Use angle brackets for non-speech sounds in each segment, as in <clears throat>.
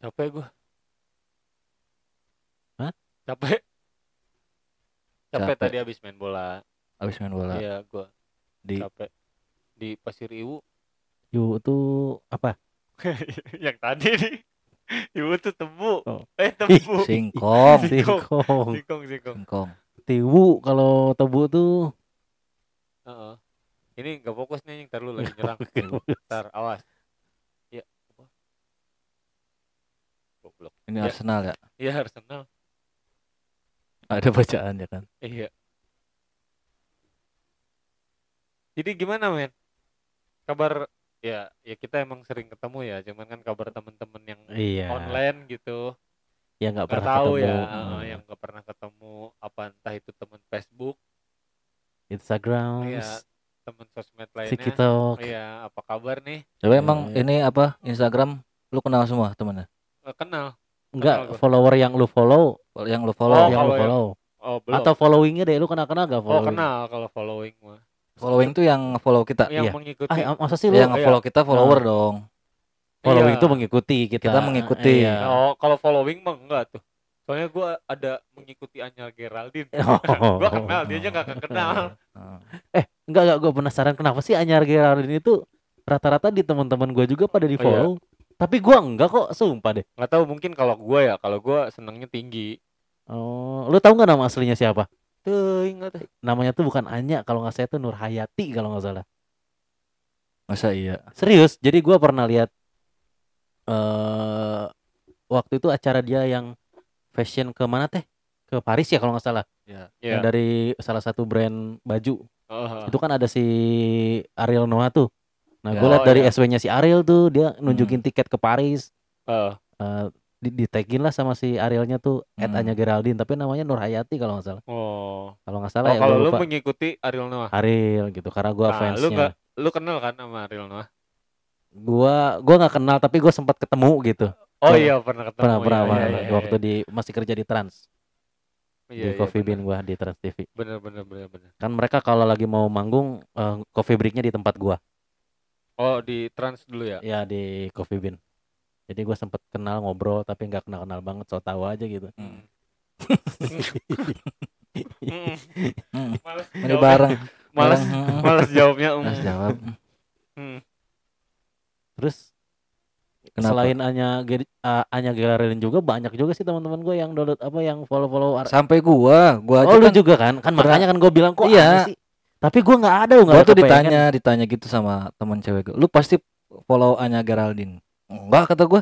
Capek gua. Hah? Capek. Capek Capek. tadi habis main bola. Abis main bola Iya, gua di capek. Di Pasir Iwu. Yu tuh apa? <laughs> yang tadi nih. Iwu tuh tebu. Oh. Eh, tebu. singkong, <laughs> Singkong. Singkong. Singkong, singkong. singkong. Tiwu kalau tebu tuh Heeh. Ini nggak fokus nih, ntar lu lagi nyerang. Ntar awas. Iya. Apa? Goblok. Ini Ya. Arsenal ya? Iya Arsenal. Ada bacaan ya kan? Iya. Jadi gimana men? Kabar ya ya kita emang sering ketemu ya, cuman kan kabar temen-temen yang iya. online gitu Ya nggak pernah tahu ketemu. ya, Hmm. yang nggak pernah ketemu apa entah itu temen Facebook, Instagram, iya temen sosmed lainnya. TikTok. Iya, apa kabar nih? Coba emang Iya. ini apa Instagram lu kenal semua temennya? Eh, kenal. Enggak Kenal gua. follower yang lu follow, Yang lu Oh, follow, yang yang lu kalau yang- follow. Oh, belum. Atau followingnya deh, lu kenal kenal gak oh, following? kenal kalau following mah. following tuh yang follow kita. Yang iya. mengikuti. Ah, masa sih lu yang iya. follow kita follower dong. following Iya. itu mengikuti kita. Kita mengikuti. Iya. Oh, kalau following mah enggak tuh. Soalnya gua ada mengikuti Anya Geraldine. <laughs> Oh. Gua kenal, dia aja gak kenal. Heeh. <laughs> Enggak enggak gue penasaran kenapa sih Anyar Geraldine itu rata-rata di teman-teman gue juga pada di Oh, iya. Tapi gua enggak kok, sumpah deh. Nggak tahu mungkin kalau gua ya, kalau gua senangnya tinggi. Oh, lu tahu nggak nama aslinya siapa? Tuh, ingat. Namanya tuh bukan Anya, kalau nggak saya tuh Nur Hayati kalau nggak salah. Masa iya? Serius, jadi gua pernah lihat eh waktu itu acara dia yang fashion ke mana teh? Ke Paris ya kalau nggak salah. Iya. Iya. Yang dari salah satu brand baju. Oh, Itu kan ada si Ariel Noah tuh. Nah, gue Ya. Oh, dari iya. SW-nya si Ariel tuh, dia nunjukin tiket ke Paris. oh. Eh di, di tagin lah sama si Arielnya tuh Ed Hmm. Anya Geraldine tapi namanya Nur Hayati kalau nggak salah Oh. kalau nggak Oh, salah ya kalau gua lu lupa mengikuti Ariel Noah. Ariel gitu karena gua Nah, lu fansnya nggak lu kenal kan sama Ariel Noah? gua gua nggak kenal tapi gua sempat ketemu gitu Oh Pernah- iya, pernah ketemu. pernah pernah Iya, pernah, iya, iya, waktu iya. di masih kerja di Trans Iya, di iya, Coffee. Bean gua di Trans TV Bener bener bener bener. kan mereka kalau lagi mau manggung eh, coffee breaknya di tempat gua Oh, di Trans dulu ya? ya di Coffee Bean jadi gua sempet kenal ngobrol tapi nggak kenal kenal banget so tahu aja gitu Hmm. Hmm. Males Mari bareng. Males bareng. Hmm. males jawabnya. Mas mm. jawab. Hmm. terus Kenapa? selain Anya Ge- uh, Anya Geraldine juga banyak juga sih teman-teman gue yang download apa yang follow-follow Sampai gua, gua aja Oh lu kan juga kan? Kan makanya kan gue bilang kok Iya. sih. Tapi gue nggak ada, ada tuh ditanya, ditanya gitu sama teman cewek gua. Lu pasti follow Anya Geraldine. Enggak kata gua.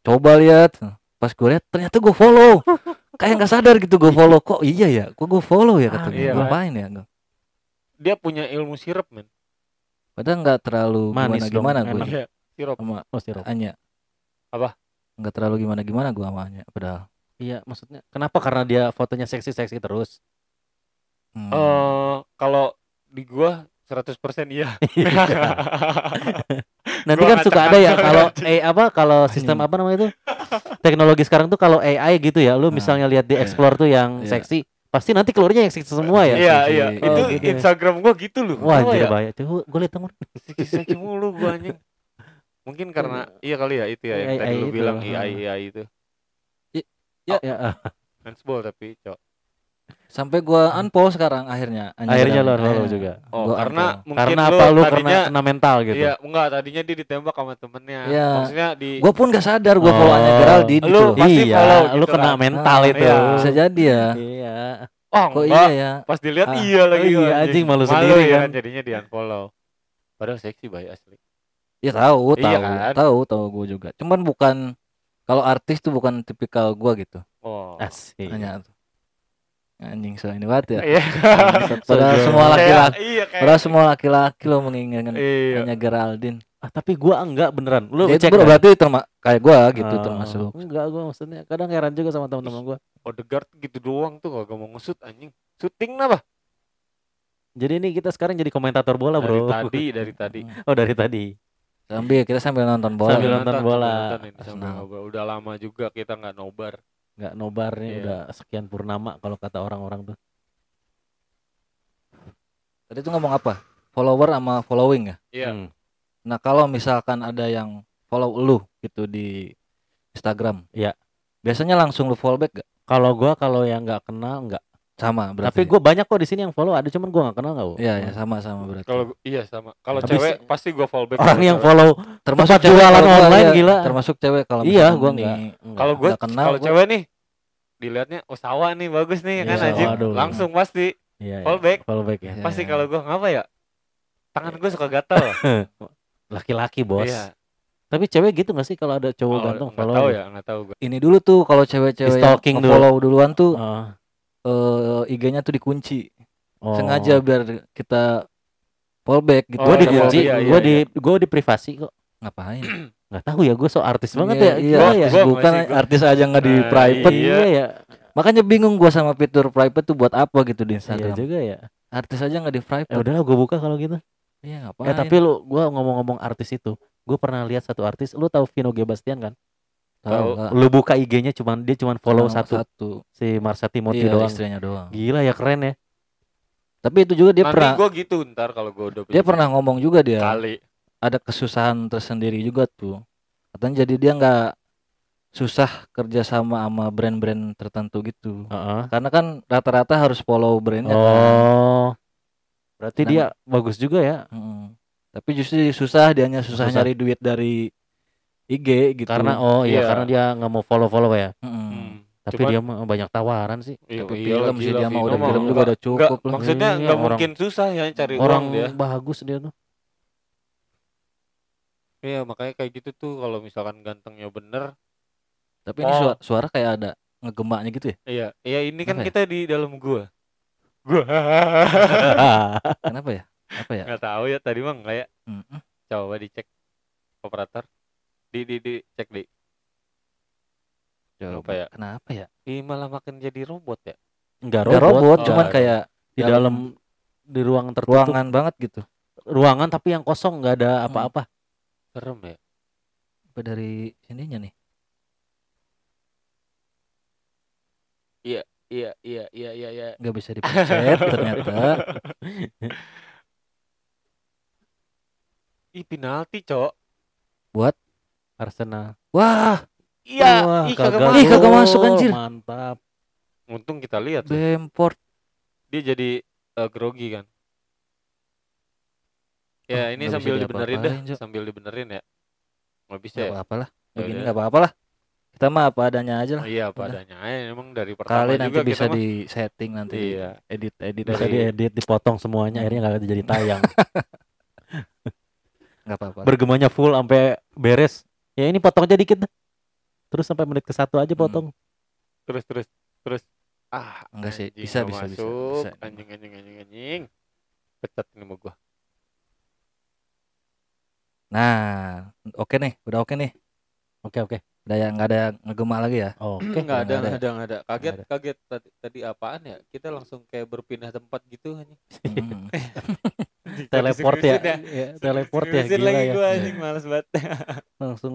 Coba lihat. Pas gue lihat ternyata gua follow. <laughs> Kayak nggak sadar gitu gua follow. Kok iya ya? Kok gua follow ya kata Ah, gua. iya kan? Ngapain ya? Gua- Dia punya ilmu sirup, men. Padahal nggak terlalu Manis gimana dong, gimana gue Iya, sirup. sama Oh, sirup. Anya. Apa? Nggak terlalu gimana gimana gua sama Anya. Padahal. Iya, maksudnya kenapa? Karena dia fotonya seksi-seksi terus. Hmm. Eh, kalau di gua 100% iya. <laughs> Nanti Gua kan suka ada ya kalau <laughs> eh apa kalau sistem apa namanya itu? Teknologi sekarang tuh kalau AI gitu ya, lu Nah, misalnya lihat di iya. explore tuh yang Iya. seksi, pasti nanti keluarnya yang seksi semua ya. Iya, iya. Oh, Itu gitu ya. Instagram gua gitu loh. Wah, anjir ya? bahaya. Tuh, gue lihat temen. Seksi mulu gua anjing. Mungkin <laughs> karena iya kali ya itu ya yang AI tadi lu itu, bilang. AI AI itu. Ya, ah, Handsball tapi, Cok. Sampai gua unfollow sekarang akhirnya. Akhirnya lo Geraldine. follow Akhirnya. juga. Oh, Gua karena unfollow. mungkin Karena lu apa lu tadinya karena kena mental gitu. Iya, enggak tadinya dia ditembak sama temennya. Iya. Maksudnya di Gua pun gak sadar gua follow Anya Oh. Geraldine gitu Lu pasti iya, follow lu gitu kena kan. mental Ah, itu. iya. Bisa jadi ya. Iya. Oh, Kok enggak. iya ya? Pas dilihat Ah. iya lagi. Oh, iya, anjing, malu sendiri ya kan. jadinya di unfollow. Padahal seksi bayi asli. Ya tahu, tahu, Iya kan? tahu, tahu gua juga. Cuman bukan kalau artis tuh bukan tipikal gua gitu. Oh. Asik. Hanya. Anjing so ini banget ya. Iya. Padahal Sojo. semua laki-laki, Iya kayak. padahal semua laki-laki lo menginginkan Iya. Anya Geraldine. Ah, tapi gua enggak beneran. Lu itu cek bro, berarti terma kayak gua gitu Oh, termasuk. Enggak, gua maksudnya kadang heran juga sama teman-teman gua. Odegaard gitu doang tuh kagak mau ngesut anjing. Syuting apa? Jadi ini kita sekarang jadi komentator bola, Dari Bro. tadi, dari tadi. Oh, dari tadi. Sambil kita sambil nonton bola. Sambil ya. nonton bola. nonton ini, sambil Arsenal. ngobrol. Udah lama juga kita nggak nobar. Enggak nobar nih Iya. udah sekian purnama kalau kata orang-orang tuh. Tadi tuh ngomong apa? Follower sama following ya. Iya. Hmm. Nah, kalau misalkan ada yang follow lu gitu di Instagram. Iya. Biasanya langsung lu follow back gak? Kalau gua kalau yang nggak kenal nggak. Sama berarti. Tapi gua banyak kok di sini yang follow ada cuman gua nggak kenal. Bu. Iya, ya sama-sama berarti. Kalau iya sama. Kalau cewek pasti gua fallback. orang kalau yang cewek. follow termasuk tempat jualan online, iya, gila. Termasuk cewek kalau iya nggak. nggak. Kalau gue kalau cewek nih dilihatnya oh sawah nih bagus nih kan Iya, anjing. waduh. Langsung pasti Iya, iya. fallback. follow back ya. Pasti kalau gua ngapa ya? Tangan gue suka gatal. <laughs> Laki-laki bos. Iya. Tapi cewek gitu gak sih kalau ada cowok Oh, ganteng follow? tahu dia? ya, nggak tahu gua. ini dulu tuh kalau cewek-cewek yang Di-stalking dulu. follow duluan tuh Oh. Eh, IG-nya tuh dikunci. Oh. Sengaja biar kita fallback gitu. Gue Oh, dikunci, iya, iya, gue iya. di gue di privasi kok. Ngapain? <clears throat> Nggak tahu ya, gue so artis banget Iya, ya. iya, ya. artis Gua bukan gua- artis aja nggak di Nah, private. Iya ya. Makanya bingung gua sama fitur private tuh buat apa gitu di Iya Instagram. juga ya. Artis aja nggak di private. Ya udahlah gue buka kalau gitu. Iya ngapain? Eh tapi lu gue ngomong-ngomong artis itu, gue pernah lihat satu artis, lu tahu Vino Gebastian kan? Tahu? Lu buka IG-nya cuman dia cuman follow Cuma satu, satu. si Marsha Timothy Iya, doang. istrinya doang. Gila ya keren ya. Tapi itu juga dia Nanti pernah gua gitu ntar kalau gua udah dia pernah ngomong juga dia kali. ada kesusahan tersendiri juga tuh. Katanya jadi dia nggak susah kerja sama sama brand-brand tertentu gitu. Heeh. Karena kan rata-rata harus follow brandnya kan. Oh. Berarti Dan- dia bagus juga ya. Mm. Tapi justru susah dianya susah, Susah. nyari duit dari IG gitu. Karena oh iya Iya. karena dia nggak mau follow-follow ya. Mm. Hmm. Tapi Cuman- dia mah banyak tawaran sih. Iya, Tapi iyalah, film sih dia Vino udah film juga udah cukup enggak, lah. Maksudnya Iya, nggak orang- mungkin susah ya cari Orang dia. bagus dia tuh. Iya, makanya kayak gitu tuh kalau misalkan gantengnya bener. Tapi ini Oh. suara, suara kayak ada ngegemaknya gitu ya. Iya, iya ini kan Apa ya? kita di dalam gua. Gua <laughs> Kenapa ya? Apa ya? nggak tahu ya tadi mah enggak ya. Mm-mm. Coba dicek operator. Di di di cek di. Coba. Apa ya? Kenapa ya? Ih, malah makin jadi robot ya. Enggak robot, robot, Oh, cuman iya. kayak di dalam dalam di ruang tertutup ruangan banget gitu. ruangan tapi yang kosong nggak ada apa-apa. Serem ya. Apa dari sininya nih? Iya, iya, iya, iya, iya. Nggak bisa dipencet <laughs> ternyata. Ih, penalti, Cok. Arsenal. Wah, Iya, Wah, ih kagak Ih, masuk. kagak gol, masuk, anjir. Mantap. Untung kita lihat tuh. Bemport. Dia jadi eh, grogi kan. Oh, Ya, ini nggak bisa sambil dibenerin dah, diapa-apain, Cok. sambil dibenerin ya. Nggak bisa Nggak ya? apa-apa lah. Ya Begini udah. nggak apa-apa lah. Kita mah apa adanya aja lah. Iya, Udah. padanya. aja emang dari pertama Kali juga nanti kita bisa mah- di setting nanti. Iya. Edit edit Dari- bisa diedit dipotong semuanya akhirnya nggak jadi tayang. <laughs> Nggak apa-apa. Bergemanya full sampai beres. Ya ini potong aja dikit. Terus sampai menit ke satu aja Hmm. potong. Terus terus terus ah Enggak sih, bisa, bisa, bisa, masuk. bisa. anjing anjing anjing anjing pecat ini mau gua Nah, oke nih, udah oke nih. Oke oke. Udah ya nggak ada yang ngegemak lagi ya. Oke. nggak ada nggak ada. nggak ada nggak ada kaget Nggak kaget tadi tadi apaan ya kita langsung kayak berpindah tempat gitu anjing <laughs> Hmm. Teleport ya. Skripsin Ya, teleport ya gila lagi ya. gua anjing males banget <laughs> Langsung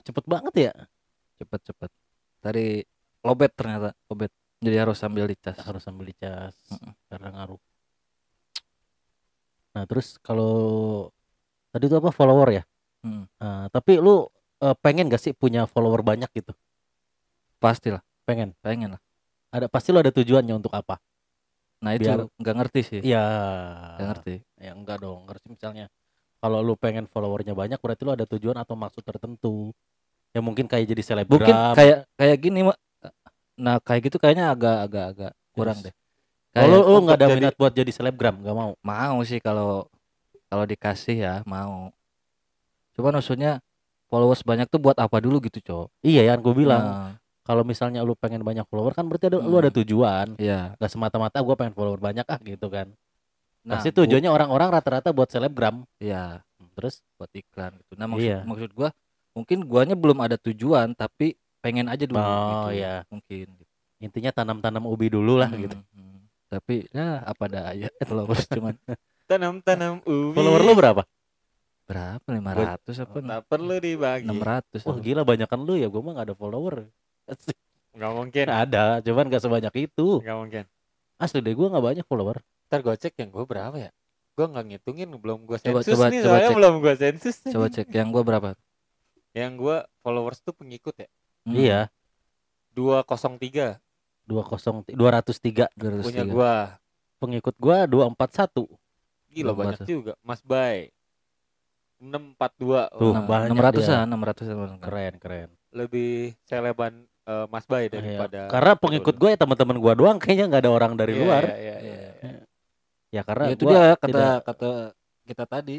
cepet banget ya. cepet cepet. Tadi lobet ternyata lobet. Jadi harus sambil dicas. Harus sambil dicas Mm-mm. karena ngaruh. Nah, terus kalau tadi itu apa follower ya? Nah, tapi lu eh, pengen gak sih punya follower banyak gitu? Pastilah, Pengen. pengen lah. Ada pasti lu ada tujuannya untuk apa? Nah itu Biar- nggak ngerti sih. Iya. Nggak ngerti. Ya enggak dong. Ngerti misalnya kalau lu pengen followernya banyak berarti lu ada tujuan atau maksud tertentu. Ya mungkin kayak jadi selebgram. Mungkin kayak kayak gini Mak. Nah kayak gitu kayaknya agak agak agak kurang Yes. deh. Oh, lu, nggak ada jadi- minat buat jadi selebgram, nggak mau. mau sih kalau kalau dikasih ya mau. Cuman maksudnya followers banyak tuh buat apa dulu gitu, Cok. Iya ya, gue bilang Nah, kalau misalnya lu pengen banyak follower kan berarti ada, lu Hmm. ada tujuan. iya. Gak semata-mata gue pengen follower banyak ah gitu kan. Nah, Pasti tujuannya orang-orang rata-rata buat selebgram. Iya, Terus buat iklan gitu. Nah, maksud Iya. maksud gua mungkin guanya belum ada tujuan tapi pengen aja dulu Oh, gitu. iya. Mungkin gitu. intinya tanam-tanam ubi dulu lah Hmm, gitu. hmm. Tapi ya apa daya <laughs> followers cuman tanam tanam <laughs> ubi Follower lu berapa? berapa? 500 apa? tak perlu dibagi 600. Wah apa? gila banyakan lu ya, gue mah gak ada follower. Nggak mungkin Ada, cuman gak sebanyak itu. nggak mungkin Asli deh gue gak banyak follower. ntar gua cek yang gua berapa ya gua nggak ngitungin belum gua Coba- sensus coba- nih coba soalnya cek. belum gua sensus Coba cek yang gua berapa? yang gua followers tuh pengikut ya Hmm. Iya, 203 203 203 punya 203. gua. pengikut gua 241. Gila Berapa banyak tuh? juga. Mas Bay. 642. Tuh, banyak 600-an, 600-an. Keren, keren. lebih seleban eh, Mas Bay Iya, daripada Karena pengikut gue ya teman-teman gua doang kayaknya nggak ada orang dari Iya, luar. iya, iya, iya, iya. Ya karena Ya, itu dia kata tidak- kata kita tadi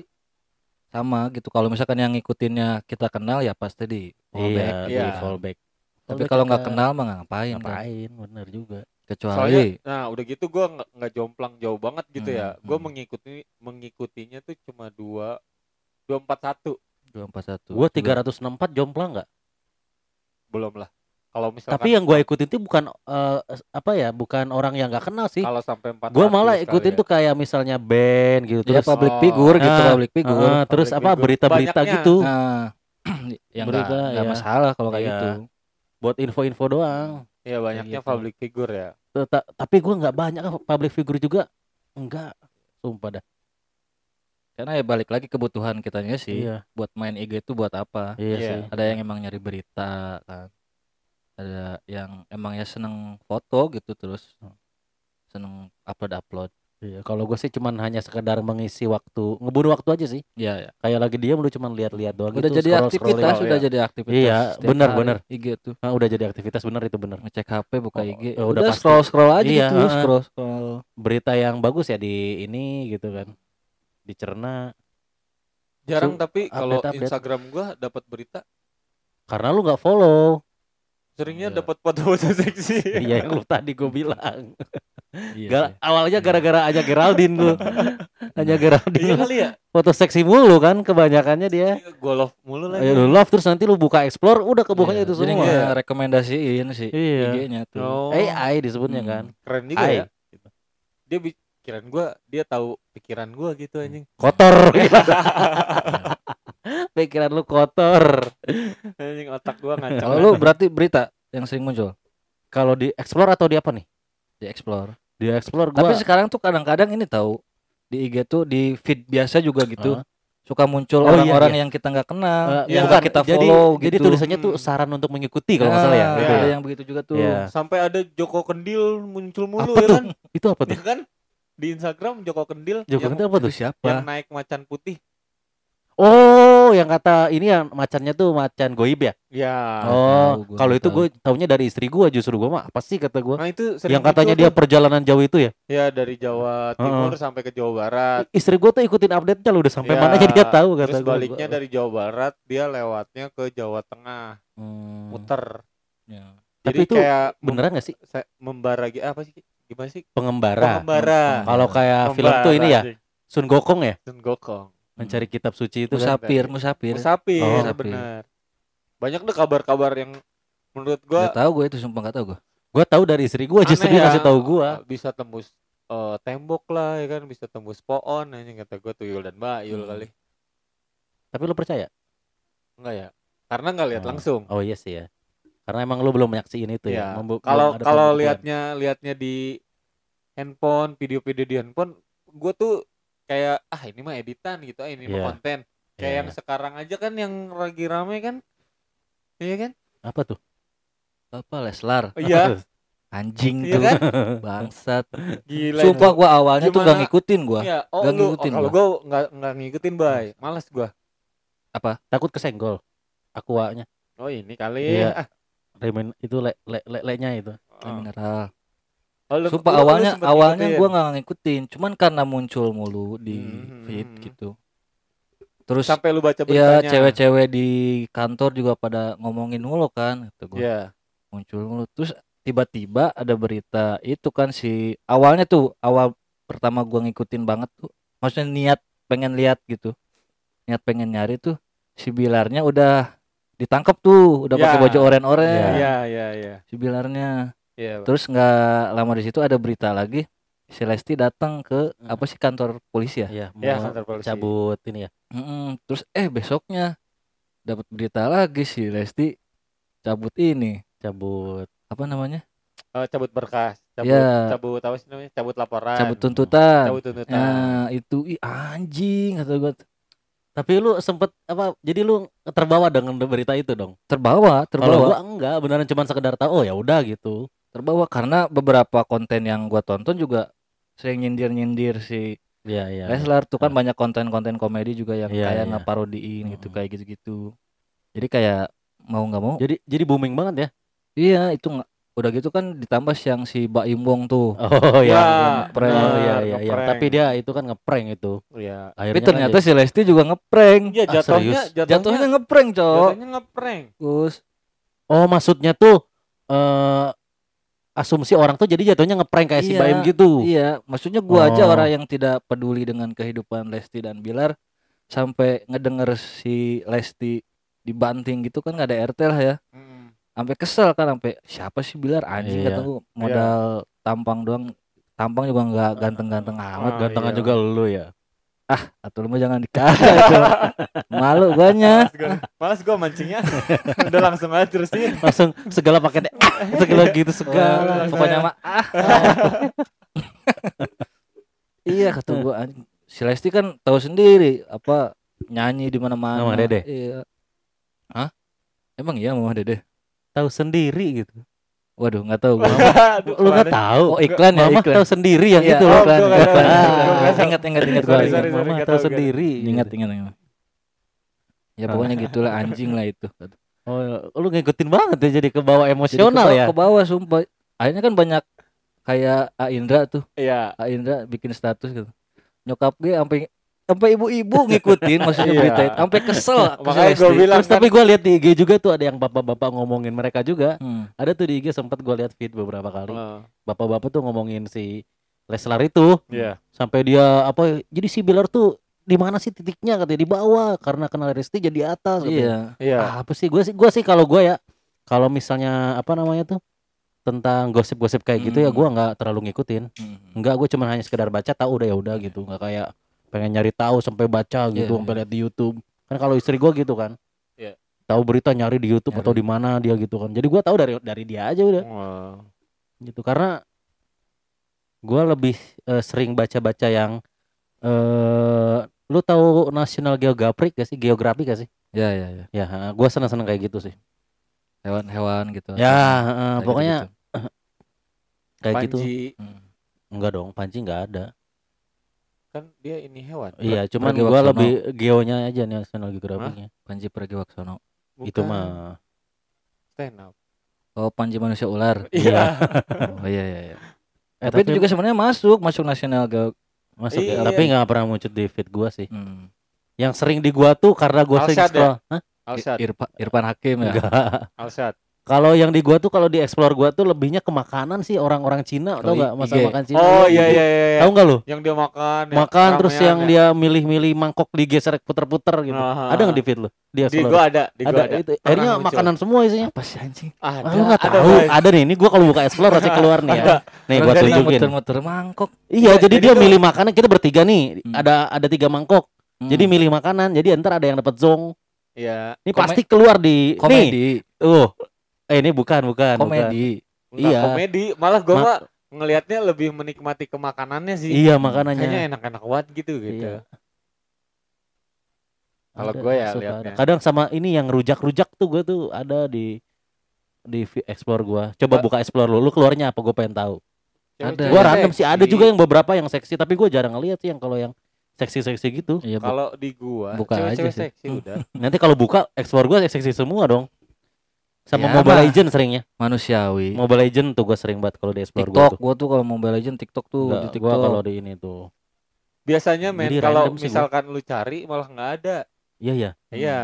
sama gitu. Kalau misalkan yang ngikutinnya kita kenal ya pasti di fallback. iya, di Iya. fallback. Tapi kalau nggak kita kenal mah ngapain kan? ngapain, bener juga. Kecuali Soalnya, nah udah gitu gua nggak jomplang jauh banget gitu Hmm, ya. Gua hmm. mengikuti mengikutinya tuh cuma dua dua empat satu 241. Gua Juga. 364 jomplang nggak? belum lah. Kalau misalkan Tapi yang gua ikutin tuh bukan eh, apa ya, bukan orang yang nggak kenal sih. kalau sampai empat Gua malah ikutin tuh kayak misalnya band gitu Ya terus public Oh. figure gitu, Ah, public figure. Terus public apa figure. berita-berita Banyaknya. gitu Nah, <clears throat> yang Berita, nggak ya. masalah kalau kayak Iya. gitu. buat info-info doang. Iya banyaknya gitu. public figure ya. Ta- tapi gua nggak banyak public figure juga. Enggak. Sumpah dah. Karena ya balik lagi kebutuhan kitanya sih. Iya. Buat main IG itu buat apa? Iya Iya. sih. Ada yang emang nyari berita kan. Ada yang emang ya seneng foto gitu terus seneng upload-upload. Iya, kalau gue sih cuman hanya sekedar mengisi waktu, ngebunuh waktu aja sih. Iya, ya. Kayak lagi diam lu cuman lihat-lihat doang Udah gitu, jadi scroll-scrolling. aktivitas, Oh, udah iya. jadi aktivitas. Iya, setiap bener, hari. bener. IG tuh Ah, udah jadi aktivitas bener itu bener. ngecek HP buka Oh, IG. ya udah udah pasti. scroll scroll aja Iya, gitu, scroll scroll. Berita yang bagus ya di ini gitu kan. Dicerna Jarang Su- tapi kalau. Instagram gua dapat berita karena lu nggak follow. Seringnya Iya. dapat foto-foto seksi. <laughs> Iya, yang lu tadi gue bilang. Iya Ga- sih. awalnya gara-gara aja Geraldine lu. <laughs> hanya Iya Geraldine. kali ya. Foto seksi mulu kan kebanyakannya dia. Iya, Gua love mulu lagi. Ayo lu love terus nanti lu buka explore udah kebukanya Iya, itu Jadi semua. nggak rekomendasiin sih Iya. IG-nya tuh. Oh, AI disebutnya Hmm. kan. keren juga AI. ya. Dia pikiran gua, dia tahu pikiran gua gitu anjing. Kotor. <laughs> Pikiran lu kotor. Anjing otak gua ngaco. Kalau lu berarti berita yang sering muncul Kalau di explore atau di apa nih? di explore. Di explore Tapi gua sekarang tuh kadang-kadang ini tahu di IG tuh di feed biasa juga gitu. Heeh. Suka muncul Oh, iya, orang-orang iya. yang kita nggak kenal, Eh, yang bukan, kita jadi, follow jadi gitu. tulisannya tuh Hmm. saran untuk mengikuti kalau nggak salah ya. Nah, gitu ada ya? yang begitu juga tuh. Iya. Sampai ada Joko Kendil muncul mulu Apa ya tuh? kan? Itu apa tuh? Ya kan? Di Instagram Joko Kendil Joko yang, Kendil apa tuh? Siapa? yang naik macan putih. Oh, yang kata ini yang macannya tuh macan goib ya? Ya. Nggak oh, kalau itu gue taunya dari istri gua justru gua mah apa sih kata gua? Nah, itu sering Yang katanya muncul dia perjalanan jauh itu ya? ya dari Jawa Timur sampai ke Jawa Barat. Istri gua tuh ikutin update-nya lu udah sampai Ya, mananya dia tahu kata Terus gua. baliknya dari Jawa Barat dia lewatnya ke Jawa Tengah, Hmm, muter. ya. Tapi Jadi itu kayak Beneran gak sih? membara apa sih? Gimana sih? Pengembara. Pengembara. Kalau kayak film tuh ini ya, Sun Gokong ya, Sun Gokong. Mencari kitab suci itu kan. Musafir, musafir. Musafir, Oh. Musafir. benar. Banyak deh kabar-kabar yang menurut gua Gak tahu gue itu sumpah gak tahu gue. Gua tahu dari istri gua justru dia ya. kasih tahu gua. Bisa tembus eh, tembok lah ya kan, bisa tembus pohon ini kata gua tuyul dan bayul Hmm. kali. Tapi lu percaya? Enggak ya? Karena nggak lihat Oh. langsung. Oh iya sih ya. Karena emang lu belum nyaksiin itu ya. Iya. Kalau ada kalau pembuktian. lihatnya lihatnya di handphone, video-video di handphone, gue tuh kayak ah ini mah editan gitu, ah ini Iya. mah konten. Kayak Iya, yang iya. sekarang aja kan yang lagi rame kan, iya kan? apa tuh? Apa Leslar? Oh, Iya, Anjing iya tuh. kan? <laughs> Bangsat. Gila. Sumpah gua awalnya tuh gak Gimana? ngikutin gua. Iya, oh Nggak lu, ngikutin oh, kalau gue nggak nggak ngikutin bay, malas gua. Takut kesenggol. Aquanya. Oh ini kali. Iya. Ah, Remen itu le le le le-nya itu. Oh. mineral. Oh, lu- Sumpah lu- lu awalnya sempet awalnya ngikutin. gua nggak ngikutin, cuman karena muncul mulu di Hmm. feed gitu. Terus sampai lu baca ya beritanya. cewek-cewek di kantor juga pada ngomongin mulu kan, kata gua. Iya. muncul mulu. Terus tiba-tiba ada berita itu kan si awalnya tuh awal pertama gua ngikutin banget tuh. Maksudnya niat pengen lihat gitu. Niat pengen nyari tuh si Bilarnya udah ditangkap tuh, udah pakai Ya. baju oren-oren. Iya, iya, iya. Si Bilarnya. Iya. Terus nggak lama di situ ada berita lagi si Lesti datang ke Hmm. apa sih kantor polisi ya? Iya, Ya, kantor polisi. cabut ini ya. Mm-mm. Terus eh besoknya dapat berita lagi si Lesti cabut ini Cabut. apa namanya? Eh, cabut berkas, cabut, Iya. cabut apa sih namanya? Cabut laporan. Cabut tuntutan. Cabut tuntutan. Nah, itu ih anjing kata gua. Tapi lu sempet apa? Jadi lu terbawa dengan berita itu dong. terbawa Kalau terbawa gua enggak, beneran cuma sekedar tahu oh ya udah gitu. Terbawa karena beberapa konten yang gua tonton juga sering nyindir nyindir si Iya iya. Leslar tuh kan banyak konten-konten komedi juga yang Iya, kayak iya. ngeparodiin gitu Mm. kayak gitu-gitu jadi kayak mau nggak mau Jadi jadi booming banget ya. iya itu nggak udah gitu kan ditambah yang si Mbak Imbong tuh Oh ya. Ngeprank. Oh benar, iya iya iya. Tapi dia itu kan ngeprank itu. Iya. tapi Akhirnya ternyata kan si Lesti juga ngeprank Iya Ah, jatuhnya serius? jatuhnya jatuhnya ngeprank cowok jatuhnya ngeprank. Gus Oh maksudnya tuh eh asumsi orang tuh jadi jatuhnya ngeprank kayak si Iya, Baim gitu. iya maksudnya gua aja Oh. orang yang tidak peduli dengan kehidupan Lesti dan Bilar sampai ngedenger si Lesti dibanting gitu kan nggak ada RT lah ya Mm. sampai kesel kan sampai siapa sih Bilar anjing Iya. kata gua modal tampang doang tampang juga nggak ganteng-ganteng amat Ah, Gantengan iya. juga lu ya. Atau lu mah jangan dikata Cok. malu guanya Malas gua, mancingnya. Udah langsung aja terusin. Langsung segala pakai <laughs> ah, segala gitu segala. Pokoknya mah ah <laughs> iya kata gua si Lesti kan tahu sendiri apa nyanyi di mana-mana Mama Dede? iya hah emang iya mama dede Tahu sendiri gitu. Waduh nggak tahu gua <laughs> Aduh, Lu nggak tahu. oh iklan ya Mama iklan tahu sendiri yang Iya, itu loh. oh, tahu. ingat ingat ingat gua Sorry, ingat. sorry, sorry, Mama tahu sendiri. ingat ingat ingat ya pokoknya gitulah anjing lah itu Oh, lu ngikutin banget ya jadi ke bawah Jadi emosional ke, ya. ke bawah sumpah akhirnya kan banyak kayak A Indra tuh Iya. A Indra bikin status gitu nyokap gue sampai sampai ibu-ibu ngikutin maksudnya Iya. berita itu sampai kesel ke Makanya Lesti. bilang Terus tapi gue lihat di IG juga tuh ada yang bapak-bapak ngomongin mereka juga. Hmm. Ada tuh di IG sempat gue lihat feed beberapa kali. Heeh. Bapak-bapak tuh ngomongin si Leslar itu Iya. sampai dia apa jadi si Bilar tuh di mana sih titiknya katanya di bawah karena kenal Resti jadi atas katanya. iya Iya. Ah, apa sih gue sih gue sih kalau gue ya kalau misalnya apa namanya tuh tentang gosip-gosip kayak gitu ya Hmm. gue nggak terlalu ngikutin Hmm. Enggak, gue cuma hanya sekedar baca tahu udah ya udah gitu. Nggak kayak pengen nyari tahu sampai baca gitu, Iya, sampai lihat di YouTube. Kan kalau istri gue gitu kan. Iya. Tahu berita nyari di YouTube Nyari. atau di mana dia gitu kan. Jadi gue tahu dari dari dia aja udah Wah. gitu. Karena gue lebih eh, sering baca-baca yang eh lu tahu National Geographic gak sih? Geografi gak sih? ya ya ya Ya, gue seneng-seneng kayak gitu sih. hewan-hewan gitu Ya, eh, pokoknya gitu-gitu. kayak gitu. Panji Hmm. Enggak dong, panci nggak ada. Kan dia ini hewan. Iya, cuman Pragiwaksono. lebih geonya aja National Geographic-nya. Panji Pragiwaksono Itu Bukan. mah stand up. oh Panji manusia ular <laughs> Iya. <laughs> oh iya iya, iya. Eh, tapi, itu juga sebenarnya masuk masuk nasional ge masuk ya. Iya. Tapi nggak pernah muncul di feed gua sih. hmm. Yang sering di gua tuh karena gua sering ya? scroll. Hah? Alshad. Irfan Irfan Hakim ya Enggak. <laughs> Alshad. Kalau yang di gua tuh kalau di explore gua tuh lebihnya ke makanan sih orang-orang Cina tau Kalau nggak I- masalah IG. makan Cina. Oh iya iya iya. iya. Tahu nggak lu? Yang dia makan. yang Makan terus yang ya. dia milih-milih mangkok digeser puter-puter gitu. Aha. Ada nggak di feed lu? Di Di explore. gua ada, di ada, gua ada. itu. Pernah Akhirnya muncul. makanan semua isinya. apa sih anjing Ada. Ah, lu nggak ada, tahu? Bray. Ada nih. Ini gua kalau buka explore pasti keluar nih ya. Nih gua tunjukin. muter-muter mangkok Iya, jadi, jadi dia milih makanan kita bertiga nih. Hmm. Ada ada tiga mangkok. Hmm. Jadi milih makanan. Jadi ntar ada yang dapat zong. Iya. Ini pasti keluar di nih. komedi Oh. Eh ini bukan bukan. bukan. komedi Enggak Iya. komedi, malah gua Ma- mah ngelihatnya lebih menikmati ke makanannya sih. Iya Kayaknya makanannya. enak-enak banget gitu gitu. Iya. Kalau Ada, gua ya ada. Kadang sama ini yang rujak-rujak tuh gue tuh ada di di explore gua. Coba Ba- buka explore lu. Lu keluarnya apa gue pengen tahu. Gua Iya, random sih ada seksi. juga yang beberapa yang seksi tapi gue jarang ngeliat sih yang kalau yang seksi-seksi gitu. iya. Kalau di gua Buka aja cewek-cewek sih. seksi udah. <laughs> Nanti kalau buka explore gua seksi semua dong. Sama Ya, Mobile. Legend seringnya. manusiawi Mobile Legend tuh gue sering banget kalau di explore gua TikTok tuh. gua tuh kalau Mobile Legend TikTok tuh Enggak, di gua TikTok kalau di ini tuh. Biasanya men kalau sih gua. misalkan lu cari malah nggak ada. Iya iya. Iya.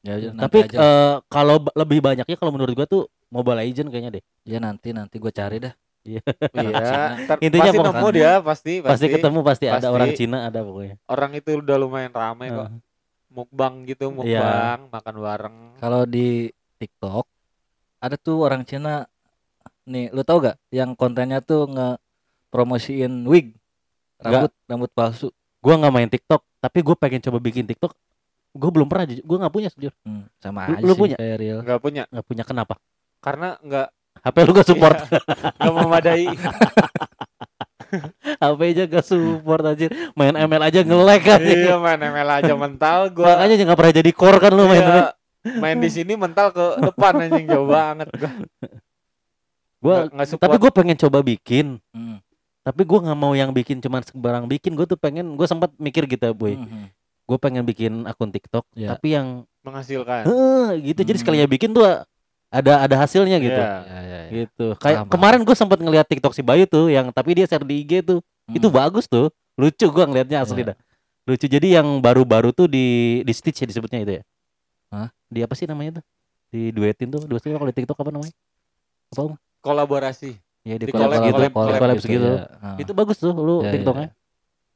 ya Tapi aja. eh, kalau b- lebih banyaknya kalau menurut gua tuh Mobile Legend kayaknya deh. ya nanti nanti gua cari dah Iya. <laughs> Ntar Intinya pasti nemu dia pasti Pasti, ketemu pasti, ada Pasti. orang Cina ada pokoknya. Orang itu udah lumayan ramai kok. Eh, Mukbang gitu, Iya. mukbang, makan bareng. kalau di TikTok ada tuh orang Cina nih lu tau gak yang kontennya tuh nge promosiin wig rambut rambut palsu gua nggak main TikTok, tapi gue pengen coba bikin TikTok. Gue belum pernah, gue nggak punya sejujur. Hmm, sama Lu- aja lu sih punya? kayak real Nggak punya Nggak punya kenapa? karena nggak HP lu gak support. Iya, nggak memadai. <laughs> HP aja gak support anjir. Main ML aja nge-lag kan. iya main ML aja mental gua Makanya nggak pernah jadi core kan lu main Iya, main di sini mental ke depan anjing jauh banget gua Gua Nggak- tapi gue pengen coba bikin. Hmm. Tapi gua nggak mau yang bikin cuman sembarang bikin. Gue tuh pengen, gue sempat mikir gitu ya, boy. Mhm. Gue pengen bikin akun TikTok, Iya. tapi yang menghasilkan eh gitu. Jadi Hmm. sekalinya bikin tuh ada ada hasilnya gitu. Iya. Ya, ya, ya. Gitu. Kayak Paham, kemarin gue sempat ngeliat TikTok si Bayu tuh, yang tapi dia share di IG tuh. Itu Hmm. bagus tuh. Lucu gua ngeliatnya asli Iya. dah. Lucu. Jadi yang baru-baru tuh di di Stitch ya disebutnya itu ya. Di apa sih namanya tuh? Di duetin tuh, dua kalau di TikTok apa namanya? Apa Om? kolaborasi Ya di Di collab collab, gitu, collab, collab, collab collab gitu gitu. ya. Ah. Itu bagus tuh lu Ya, ya, TikToknya.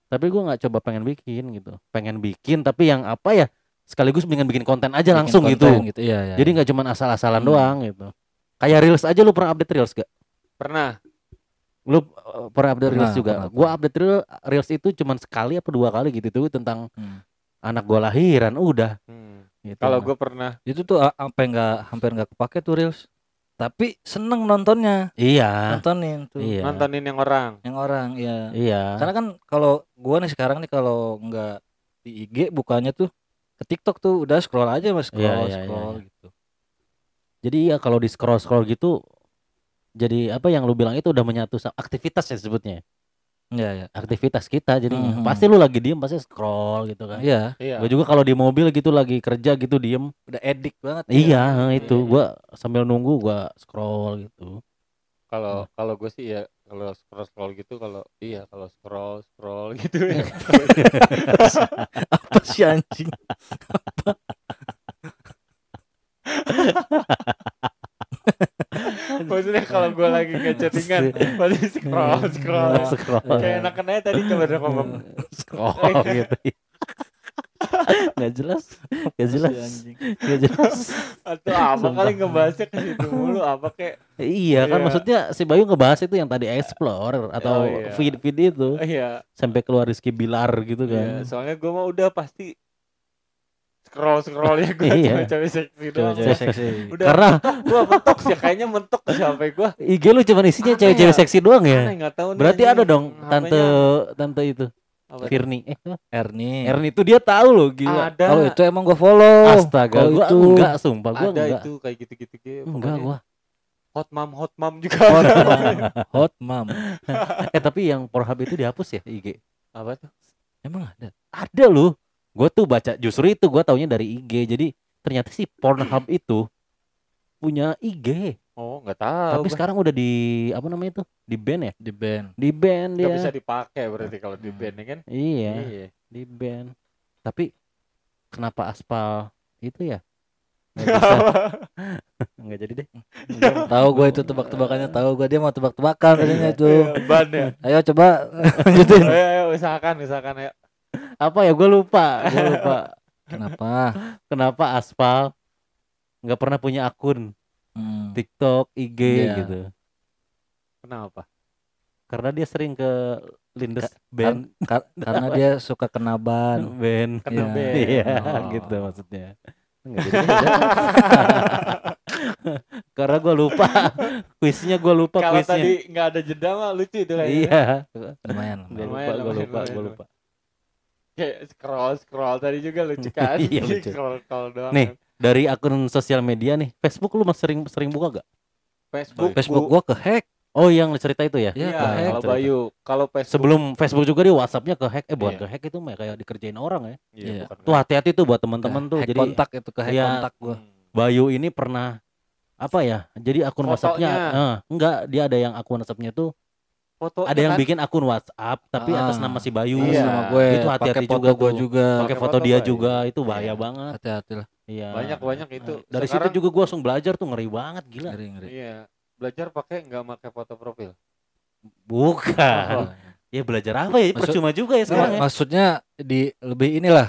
Tapi gua nggak coba pengen bikin gitu. Pengen bikin tapi yang apa ya? Sekaligus pengen bikin konten aja Bikin langsung konten gitu. Iya, iya. Jadi nggak cuman asal-asalan Hmm. doang gitu. Kayak reels aja lu pernah update reels gak? pernah Lu uh, pernah update Pernah, reels juga? pernah, Gua update reels, reels itu cuman sekali apa dua kali gitu tuh tentang Hmm. anak gua lahiran udah Hmm. Gitu. kalau gue pernah itu tuh a- sampai nggak hampir nggak kepake tuh reels. Tapi seneng nontonnya, iya nontonin tuh. iya nontonin yang orang Yang orang, ya. iya Karena kan kalau gua nih sekarang nih kalau nggak di IG bukannya tuh ke TikTok tuh udah scroll aja mas scroll Iya, iya, iya, scroll iya. gitu. jadi ya kalau di scroll scroll gitu jadi apa yang lu bilang itu udah menyatu sama aktivitas ya sebutnya Iya ya. aktivitas kita jadi Mhm. pasti lu lagi diem pasti scroll gitu kan Iya. iya gue juga kalau di mobil gitu lagi kerja gitu diem Udah edik banget. iya itu Iya. gua sambil nunggu gua scroll gitu kalau kalau gue sih ya kalau scroll scroll gitu kalau iya kalau scroll scroll <laughs> gitu ya Apa sih anjing? <laughs> <laughs> maksudnya kalau gue lagi ngechattingan <laughs> pasti scroll scroll. Iya. <laughs> scroll. Kayak enakan aja tadi coba udah ngomong scroll gitu. Nggak jelas nggak jelas. nggak jelas. Atau apa kali ngebahasnya ke situ mulu apa kayak iya kan Iya. maksudnya si Bayu ngebahas itu yang tadi explore atau Oh, iya. feed feed itu. Iya. Sampai keluar Rizky Bilar gitu iya kan. soalnya gue mah udah pasti scroll scroll ya gue Iya. cewek-cewek seksi doang Cewek-cewek seksi. udah karena gue mentok sih kayaknya mentok sampai gue IG lu cuma isinya cewek-cewek ya? seksi doang ya aneh tahu berarti ada dong tante tante itu apa? Firni eh Ernie. Erni itu dia tahu loh gila ada Kalau itu emang gua follow. astaga gua itu enggak sumpah gua ada enggak itu kayak gitu-gitu gitu enggak gua hot mom hot mom juga hot mom. <laughs> Hot mom. <laughs> eh tapi yang Pornhub itu dihapus ya IG apa tuh Emang ada. ada loh gue tuh baca justru itu gue taunya dari IG jadi ternyata sih Pornhub <clears throat> itu punya IG oh nggak tahu tapi gua. sekarang udah di apa namanya itu? Di ban ya? Di band. di ban dia. bisa dipakai berarti kalau di band ya kan? Iya. Iya. Di ban. Tapi kenapa aspal itu ya? Nggak <laughs> bisa. Nggak jadi deh. Tahu gua itu tebak-tebakannya tahu gua. Dia mau tebak-tebakan tadinya itu. Iya, ban ya. Ayo coba <laughs> lanjutin. ayo, ayo usahakan usahakan ya apa ya gue lupa gue lupa <laughs> Kenapa? kenapa aspal nggak pernah punya akun Hmm. TikTok IG Iya. gitu kenapa karena dia sering ke Lindes Ka- band Kar- <laughs> karena dia suka kena ban. band kena Iya. band iya Oh. gitu maksudnya <laughs> karena gue lupa kuisnya gue lupa kalau tadi nggak ada jeda mah lucu itu kayaknya iya Lumayan. gue lupa gue lumayan, lupa gue lumayan. lupa kayak scroll scroll tadi juga lucu <laughs> kan Iya, <laughs> lucu. scroll scroll doang Nih. kan. dari akun sosial media nih Facebook lu masih sering sering buka gak Facebook Facebook gua ke hack. oh yang cerita itu ya Iya, Iya, hack. kalau cerita. Bayu kalau Facebook sebelum Facebook juga dia WhatsAppnya ke hack eh bukan Iya. ke hack itu mah kayak dikerjain orang ya Iya, Iya. bukan tuh hati-hati tuh buat teman-teman tuh hack jadi kontak itu ke hack Iya. kontak gua. Hmm. Bayu ini pernah apa ya jadi akun WhatsAppnya eh, enggak dia ada yang akun WhatsAppnya tuh foto ada yang bikin akun WhatsApp tapi Ah. atas nama si Bayu Iya. sama gue. Itu hati-hati juga gua tuh. juga. pakai foto foto dia Bayu. juga itu bahaya Iya. banget Hati-hati lah. iya banyak banyak itu dari Sekarang- situ juga gua langsung belajar tuh ngeri banget gila Ngeri ngeri. iya belajar pakai nggak pakai foto profil bukan Oh. ya belajar apa ya Maksud- percuma juga ya sekarang ya Maksudnya di lebih inilah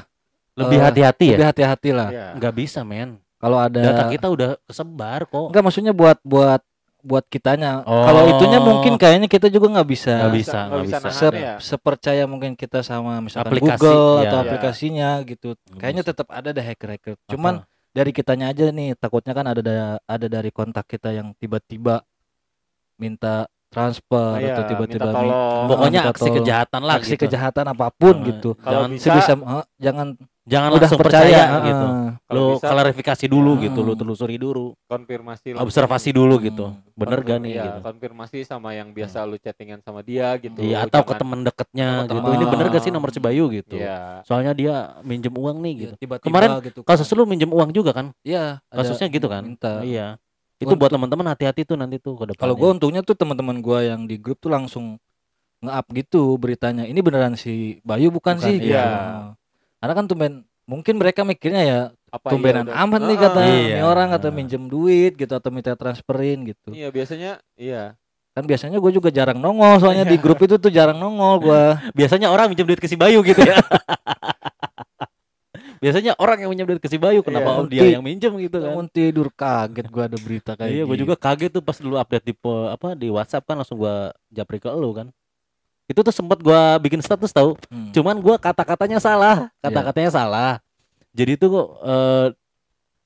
lebih eh, hati-hati ya lebih hati-hati lah. Iya. nggak bisa men Kalau ada data kita udah kesebar kok Enggak maksudnya buat buat buat kitanya. Oh. Kalau itunya mungkin kayaknya kita juga nggak bisa. Nggak bisa, nggak bisa bisa. Se- ya. sepercaya mungkin kita sama misalkan Aplikasi, Google ya. atau Iya. aplikasinya gitu. Kayaknya bisa. tetap ada deh hacker-hacker. Cuman Apa? dari kitanya aja nih takutnya kan ada da- ada dari kontak kita yang tiba-tiba minta transfer Iya, atau tiba-tiba minta mi- tolong. Pokoknya minta aksi tolong. kejahatan lah aksi gitu. kejahatan apa pun Nah, gitu. Jangan bisa, Sebisa eh, jangan jangan udah langsung percaya, percaya, gitu. Kalau Lu bisa, klarifikasi dulu gitu, lu Hmm. telusuri dulu, konfirmasi langsung. observasi dulu gitu. Hmm. Bener gak nih iya, gitu. konfirmasi sama yang biasa lu chattingan sama dia gitu. Iya, atau ke temen deketnya gitu. teman. Ini bener gak sih nomor Cibayu gitu. Iya. Soalnya dia minjem uang nih gitu. Ya, tiba-tiba Kemarin gitu. Kasus lu minjem uang juga kan? Iya, Kasusnya gitu kan? minta. Iya. Itu buat teman-teman hati-hati tuh nanti tuh ke depan. Kalau gue untungnya tuh teman-teman gua yang di grup tuh langsung nge-up gitu beritanya. Ini beneran si Bayu bukan, Bukan, sih? iya. Gitu. Karena kan tumben mungkin mereka mikirnya ya Apa tumbenan iya amat nih Ah, kata Iya. ini orang kata minjem duit gitu atau minta transferin gitu. Iya, biasanya iya. Kan biasanya gue juga jarang nongol soalnya di grup itu tuh jarang nongol gua. <laughs> biasanya orang minjem duit ke si Bayu gitu ya. <laughs> biasanya orang yang minjem duit ke si Bayu kenapa Iya. om dia yang minjem gitu kan? Bangun tidur kaget gua ada berita kayak Iya, gue gitu. juga kaget tuh pas dulu update di apa di WhatsApp kan langsung gua japri ke lu kan. Itu tuh sempet gua bikin status tahu. Hmm. Cuman gua kata-katanya salah, kata-katanya salah. Jadi itu eh,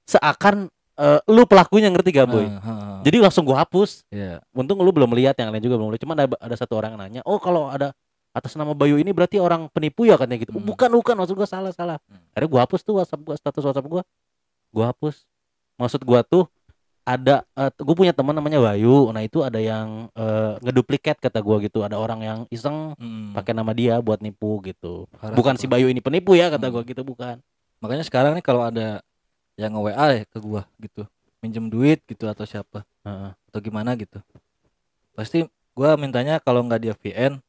seakan eh, lu pelakunya ngerti gak boy? Ah, ah, ah. Jadi langsung gua hapus. Iya. Untung lu belum lihat yang lain juga belum lihat. Cuman ada, ada satu orang yang nanya, "Oh, kalau ada atas nama Bayu ini berarti orang penipu ya katanya gitu." "Oh, Hmm. bukan, bukan, maksud gua salah, salah. Hmm. Akhirnya gua hapus tuh WhatsApp gua, status WhatsApp gua. Gua hapus. Maksud gua tuh ada eh, gue punya teman namanya Bayu. Nah, itu ada yang eh, ngeduplikat kata gua gitu. Ada orang yang iseng Hmm. pakai nama dia buat nipu gitu. Parah Bukan tuh, si. Bayu ini penipu ya kata Hmm. gua gitu, bukan. Makanya sekarang nih kalau ada yang nge-WA ya ke gua gitu, minjem duit gitu atau siapa Heeh. atau gimana gitu. Pasti gua mintanya kalau nggak dia VN,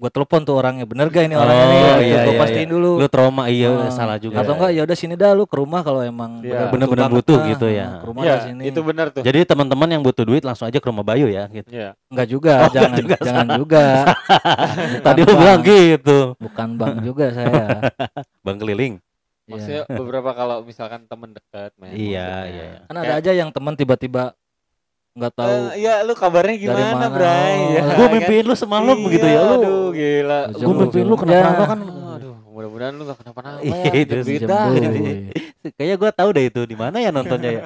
gua telepon tuh orangnya. Bener gak ini Oh, orangnya nih? Gitu, iya, gua iya, pastiin dulu. Lu trauma iya Ah, salah juga. Atau enggak ya udah sini dah lu ke rumah kalau emang Iya. Bener-bener butuh gitu ya. Ke rumah Iya, dah sini. itu benar tuh. Jadi teman-teman yang butuh duit langsung aja ke rumah Bayu ya gitu. Iya. Enggak juga, Oh, jangan juga, jangan juga. <laughs> Tadi lu bilang gitu. Bukan bang juga saya. <laughs> Bang keliling. Maksudnya Iya. beberapa kalau misalkan temen dekat. Iya, iya, iya. Kan ada aja yang teman tiba-tiba nggak tahu Eh, Iya, lu kabarnya gimana, mana? Bray? Oh, Ya, Gue kan? mimpiin lu semalam Iya, begitu ya lu. Aduh, gila. Gue mimpiin lu Ya. kenapa kan. Aduh, mudah-mudahan lu gak kenapa-napa Iya, ya. itu Jebit Jam dah. doi. <laughs> Kayaknya gue tahu deh itu di mana ya nontonnya ya.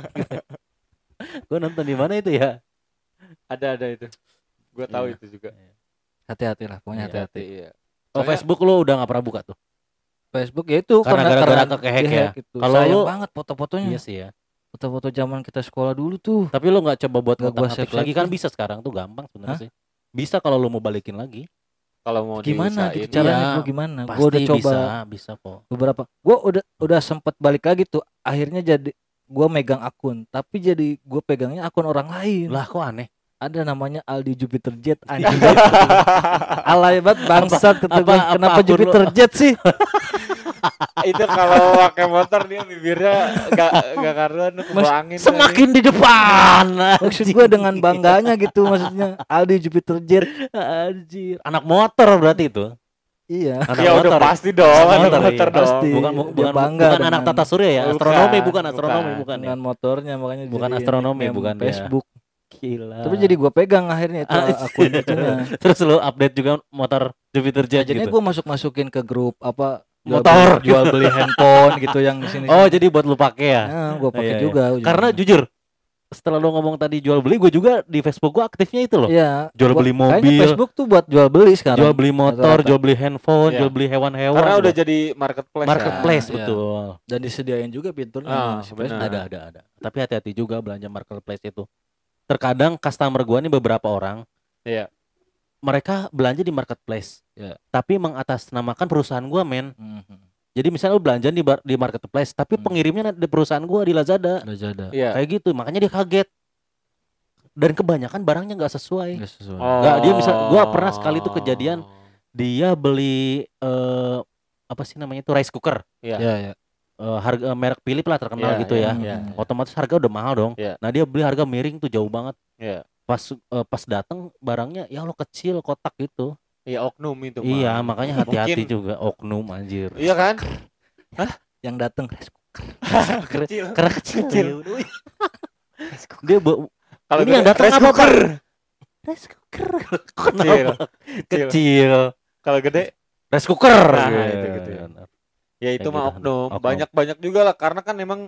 <laughs> gue nonton di mana itu ya. Ada ada itu. Gua tahu Iya. itu juga. Hati-hati lah, pokoknya Iya, hati-hati. Iya. Oh Soalnya- Facebook lu udah nggak pernah buka tuh. Facebook ya itu Karena gara-gara kehack ya? gitu. Kalau lu- banget foto-fotonya. Iya sih ya. Foto-foto zaman kita sekolah dulu tuh. Tapi lu nggak coba buat Nggak gua lagi kan bisa sekarang tuh gampang sebenarnya sih. Bisa kalau lu mau balikin lagi. kalau mau Gimana diusahain, gitu caranya gua gimana? Pasti Gua udah coba bisa, bisa kok. beberapa. Gua udah udah sempet balik lagi tuh. Akhirnya jadi gua megang akun, tapi jadi gua pegangnya akun orang lain. Lah kok aneh. Ada namanya Aldi Jupiter Jet anjing. <laughs> Alay banget bangsat apa- Kenapa Jupiter Jet sih? <laughs> itu kalau pakai motor dia bibirnya gak gak kebawa angin Semakin di depan. Maksud gua dengan bangganya gitu maksudnya Aldi Jupiter Jet. Anjir. Anak motor berarti itu. Iya. Anak ya udah motor. pasti dong Anak anak motor, motor, iya. dong Pasti. Bukan bukan bangga bukan anak dengan- tata surya ya, Bukan, astronomi bukan bukan. astronomi bukan ya. dengan motornya makanya Bukan jadi astronomi, bukan. Facebook. Gila. Tapi jadi gua pegang akhirnya itu Ah, akun itunya. <laughs> Terus lu update juga motor Jupiter Jet Jadinya gitu. gua masuk masukin ke grup apa jual Motor. beli, jual beli handphone gitu yang di sini. Oh, jadi buat lu pakai ya. Nah, gua Iya, pakai iya. juga. Karena ujungnya. jujur setelah lu ngomong tadi jual beli, gue juga di Facebook gua aktifnya itu loh. Iya. Jual buat- beli kayaknya mobil, Facebook tuh buat jual beli sekarang. jual beli motor, jual beli handphone, Iya. jual beli hewan-hewan. karena udah jadi marketplace marketplace Iya. betul. dan disediain juga fiturnya. Ah. Ada ada ada. Tapi hati-hati juga belanja marketplace itu. Terkadang customer gua nih beberapa orang Iya. Mereka belanja di marketplace. Iya. Tapi mengatasnamakan perusahaan gua, men. Mhm. Jadi misalnya lu belanja di bar- di marketplace, tapi Hmm. pengirimnya di perusahaan gua di Lazada. Lazada. iya Kayak gitu, makanya dia kaget. Dan kebanyakan barangnya nggak sesuai. Nggak sesuai. Oh. Nggak, dia bisa- gua pernah sekali tuh kejadian. Dia beli eh apa sih namanya itu rice cooker. iya Iya, iya. Eh, harga merek Philip lah terkenal Iya, gitu iya, ya. iya. Hmm. Otomatis harga udah mahal dong. Iya. Nah, dia beli harga miring tuh jauh banget. iya Pas eh, pas datang barangnya ya Allah kecil kotak gitu. iya oknum itu mah. Iya, makanya <laughs> hati-hati Mungkin- juga oknum anjir. iya kan Yang datang kecil <laughs> Karena kecil. Kecil. <laughs> Dia bawa kalau Ini yang datang apa, cooker. rice cooker. kecil? Kecil. Kalau gede Rice cooker. Nah, Iya, itu gitu ya. ya itu mah gitu. oknum Oknum. banyak banyak juga lah karena kan emang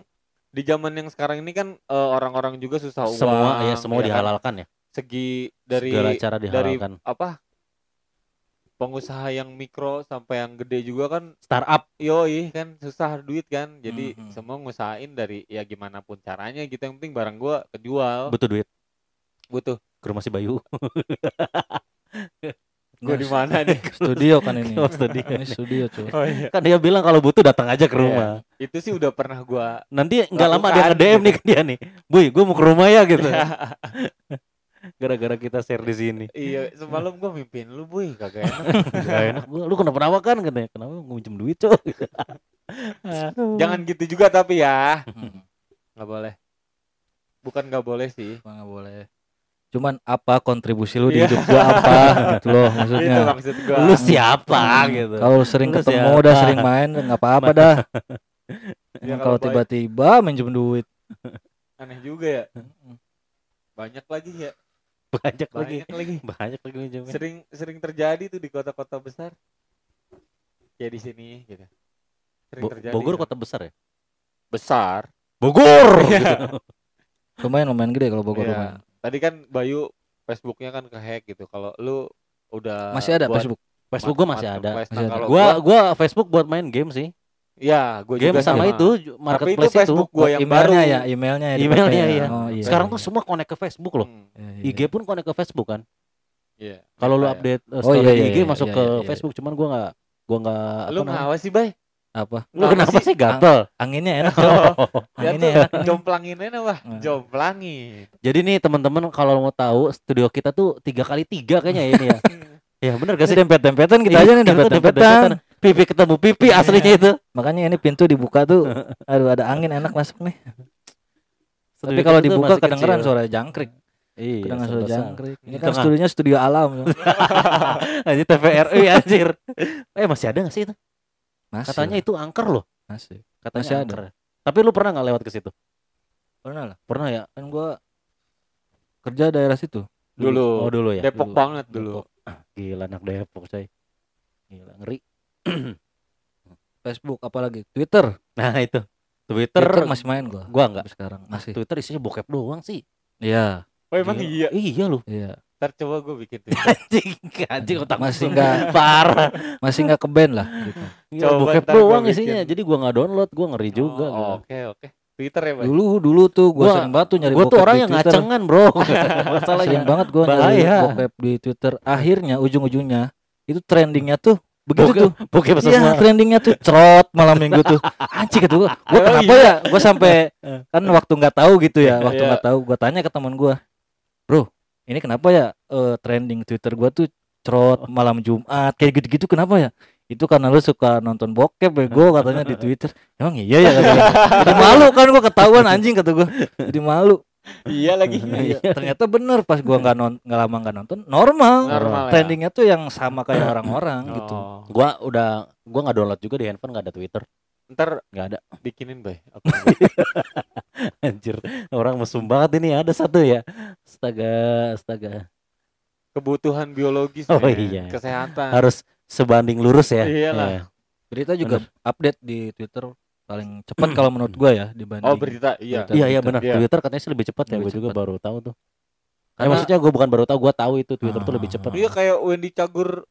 di zaman yang sekarang ini kan eh, orang-orang juga susah uang Semua ya semua kan? dihalalkan ya. segi dari segala cara dari dihalalkan. apa? Pengusaha yang mikro sampai yang gede juga kan startup. Yoi kan susah duit kan? Jadi Mhm. semua ngusahain dari ya gimana pun caranya gitu. Yang penting barang gua kejual. Butuh duit. Butuh. Ke rumah si Bayu <laughs> Nah, di mana nih? Studio kan ini. <laughs> Oh, studio. Ini studio cuy. oh iya. Kan dia bilang kalau butuh datang aja ke rumah. Itu sih udah pernah gua nanti nggak lama dia Lakukan, nge DM gitu. nih ke dia nih. Boy gue mau ke rumah ya gitu. <laughs> Gara-gara kita share di sini. Iya semalam gua mimpin lu boy kagak enak. <laughs> Gak enak. Gua lu kenapa kenapa kan katanya. Kenapa gue minjem duit cok jangan gitu juga tapi ya. Nggak boleh. Bukan nggak boleh sih. Nggak boleh. Cuman apa kontribusi lu di Iya. hidup gua apa gitu loh <laughs> itu maksudnya. maksud gua lu siapa gitu Kalau lu sering Lu ketemu siapa? udah sering main nggak apa-apa dah. <laughs> Ya, kalau tiba-tiba minjem duit. <laughs> aneh juga ya banyak lagi ya banyak lagi banyak lagi banyak lagi minjemnya sering sering terjadi tuh di kota-kota besar kayak di sini gitu sering Bo- terjadi Bogor tuh. kota besar ya besar Bogor Iya. gitu. Lumayan lumayan gede kalau Bogor Iya. lumayan. Tadi kan Bayu Facebooknya kan ke hack gitu kalau lu udah Masih ada Facebook. Facebook gue masih ada marketplace. Nah, Masih ada. kalau gua gua Facebook buat main game sih ya gua game juga sama sama. itu ju- tapi itu marketplace itu, Facebook gua yang emailnya baru ya, emailnya ya. Emailnya, iya. Oh, iya. sekarang tuh semua connect ke Facebook loh Hmm, Iya, iya. IG pun connect ke Facebook kan iya. kalau lu ya. update uh, Oh, story iya, di iya, IG iya, masuk iya, ke iya, iya. Facebook cuman gua nggak gua nggak lu apa namanya ngawas sih bay apa? lu kenapa sih gatel Anginnya enak. Ya <laughs> <laughs> Anginnya enak. jomplangin wah Hmm. jomplangin jadi nih teman-teman kalau mau tahu studio kita tuh tiga kali tiga kayaknya ya ini ya <laughs> ya bener gak sih Dempet-dempetan kita Iya, aja nih kita tuh dempet-dempetan. dempet-dempetan. pipi ketemu pipi aslinya itu Makanya ini pintu dibuka tuh, aduh ada angin enak masuk nih. Tapi kalau kita dibuka kedengeran kecil. suara jangkrik. iya Kedengeran suara jangkrik. Ini kan studionya studio alam. anjir TVRI anjir eh masih ada gak sih itu Masih. katanya lah, itu angker loh masih. katanya Masih ada. angker tapi lu pernah nggak lewat ke situ Pernah lah. pernah ya Kan gua kerja daerah situ. dulu oh dulu ya Depok dulu. banget dulu <clears throat> gila anak Depok coy gila ngeri <clears throat> Facebook apalagi Twitter. nah itu Twitter, Twitter masih main gua. gua nggak Sampai sekarang masih. Twitter isinya bokep doang sih Iya, oh emang iya iya lu iya. Ntar coba gue bikin tuh anjing anjing otak Masih nggak- parah Masih nggak ke band lah gitu. Gila, Coba bokep ntar gua doang bikin. isinya jadi gua nggak download gua ngeri juga Oh, gua. oke oke Twitter ya bay Dulu dulu tuh gua, Gua- sering banget tuh nyari gua tuh bokep orang di yang Twitter. ngacengan bro <laughs> masalahnya Sering banget gua nyari bokep di Twitter. Akhirnya ujung-ujungnya itu trendingnya tuh begitu bokep tuh. bokep Iya, semua trendingnya tuh cerot malam minggu tuh. Anjing kata gua, gua Oh, kenapa iya. ya? Gua sampai <laughs> kan waktu nggak tahu gitu ya, waktu Iya. nggak tahu gua tanya ke teman gua. Bro, ini kenapa ya eh, trending Twitter gua tuh cerot malam Jumat kayak gitu-gitu kenapa ya? Itu karena lu suka nonton bokep bego <laughs> katanya di Twitter. Emang iya ya katanya. <laughs> Jadi malu kan gua ketahuan anjing kata gua. Jadi malu. iya lagi Iya, ternyata bener pas gua nggak non nggak lama nggak nonton normal. normal ya Trendingnya tuh yang sama kayak orang-orang gitu. Oh. gua udah gua nggak download juga di handphone nggak ada Twitter ntar nggak ada bikinin bay <laughs> aku anjir orang mesum banget ini ada satu ya astaga astaga kebutuhan biologis Oh, men. iya. kesehatan harus sebanding lurus ya Iyalah. Iya. Berita juga update di Twitter paling cepat kalau menurut gua ya dibanding. oh berita iya Berita. iya iya benar Iya. Twitter katanya sih lebih cepat ya Lebih gue juga baru tahu tuh Eh, Karena- maksudnya gue bukan baru tahu gue tahu itu Twitter tuh Ah. lebih cepat iya kayak Wendy Cagur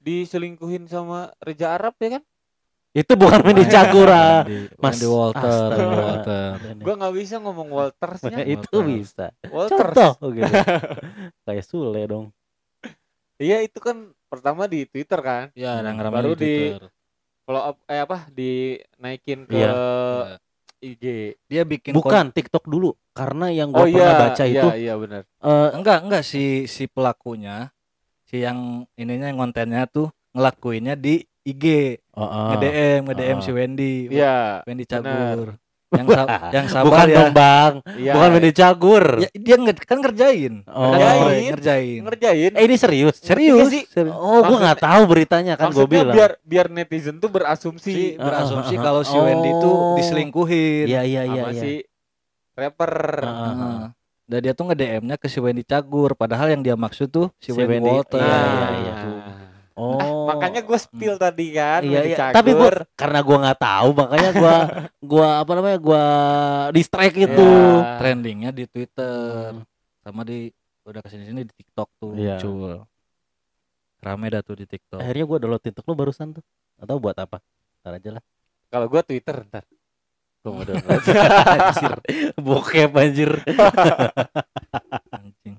diselingkuhin sama Reja Arab ya kan itu bukan Wendy Cagura Wendy, Mas Wendy Walter, Astaga. Walter. gua nggak bisa ngomong Waltersnya <laughs> itu Walter. bisa Walters contoh gitu <laughs> kayak Sule dong iya itu kan pertama di Twitter kan Ya, yang ramai Baru di di- Twitter. follow up eh apa dinaikin ke Iya. Iya. IG Dia bikin bukan TikTok dulu karena yang gue oh pernah iya baca iya itu iya benar kon- eh, enggak enggak si si pelakunya si yang ininya yang kontennya tuh ngelakuinnya di IG, oh, oh. nge-DM, nge-DM Ah. si Wendy. iya Wendy. Cagur. Yang sa- <laughs> yang sabar bukan ya. dong bang iya bukan Wendy Cagur Ya, dia nge- kan ngerjain. Oh. Ngerjain. ngerjain. ngerjain. ngerjain eh ini serius Serius, sih? serius. oh gue Maksudnya- nggak tahu beritanya kan gue bilang biar biar netizen tuh Si berasumsi berasumsi Ah, ah, ah, kalau si Wendy tuh Oh. diselingkuhin. iya iya iya sama iya si rapper ah, ah. Heeh. Dan dia tuh nge-DM-nya ke si Wendy Cagur padahal yang dia maksud tuh si, Si Wendy, Wendy, Walter. iya, Nah, iya, iya. Oh Ah, <laughs> makanya gue spill tadi kan iya iya tapi gue karena gue nggak tahu makanya gue <laughs> gua apa namanya gue distract itu Iya. Trendingnya di Twitter. Hmm. sama di udah ke sini sini di TikTok tuh Iya. muncul rame dah tuh di TikTok Akhirnya gua download TikTok lu barusan tuh. Atau buat apa? Ntar aja lah. Kalau gua Twitter ntar. Gua mau download. anjir. <laughs> Bokep anjir. anjing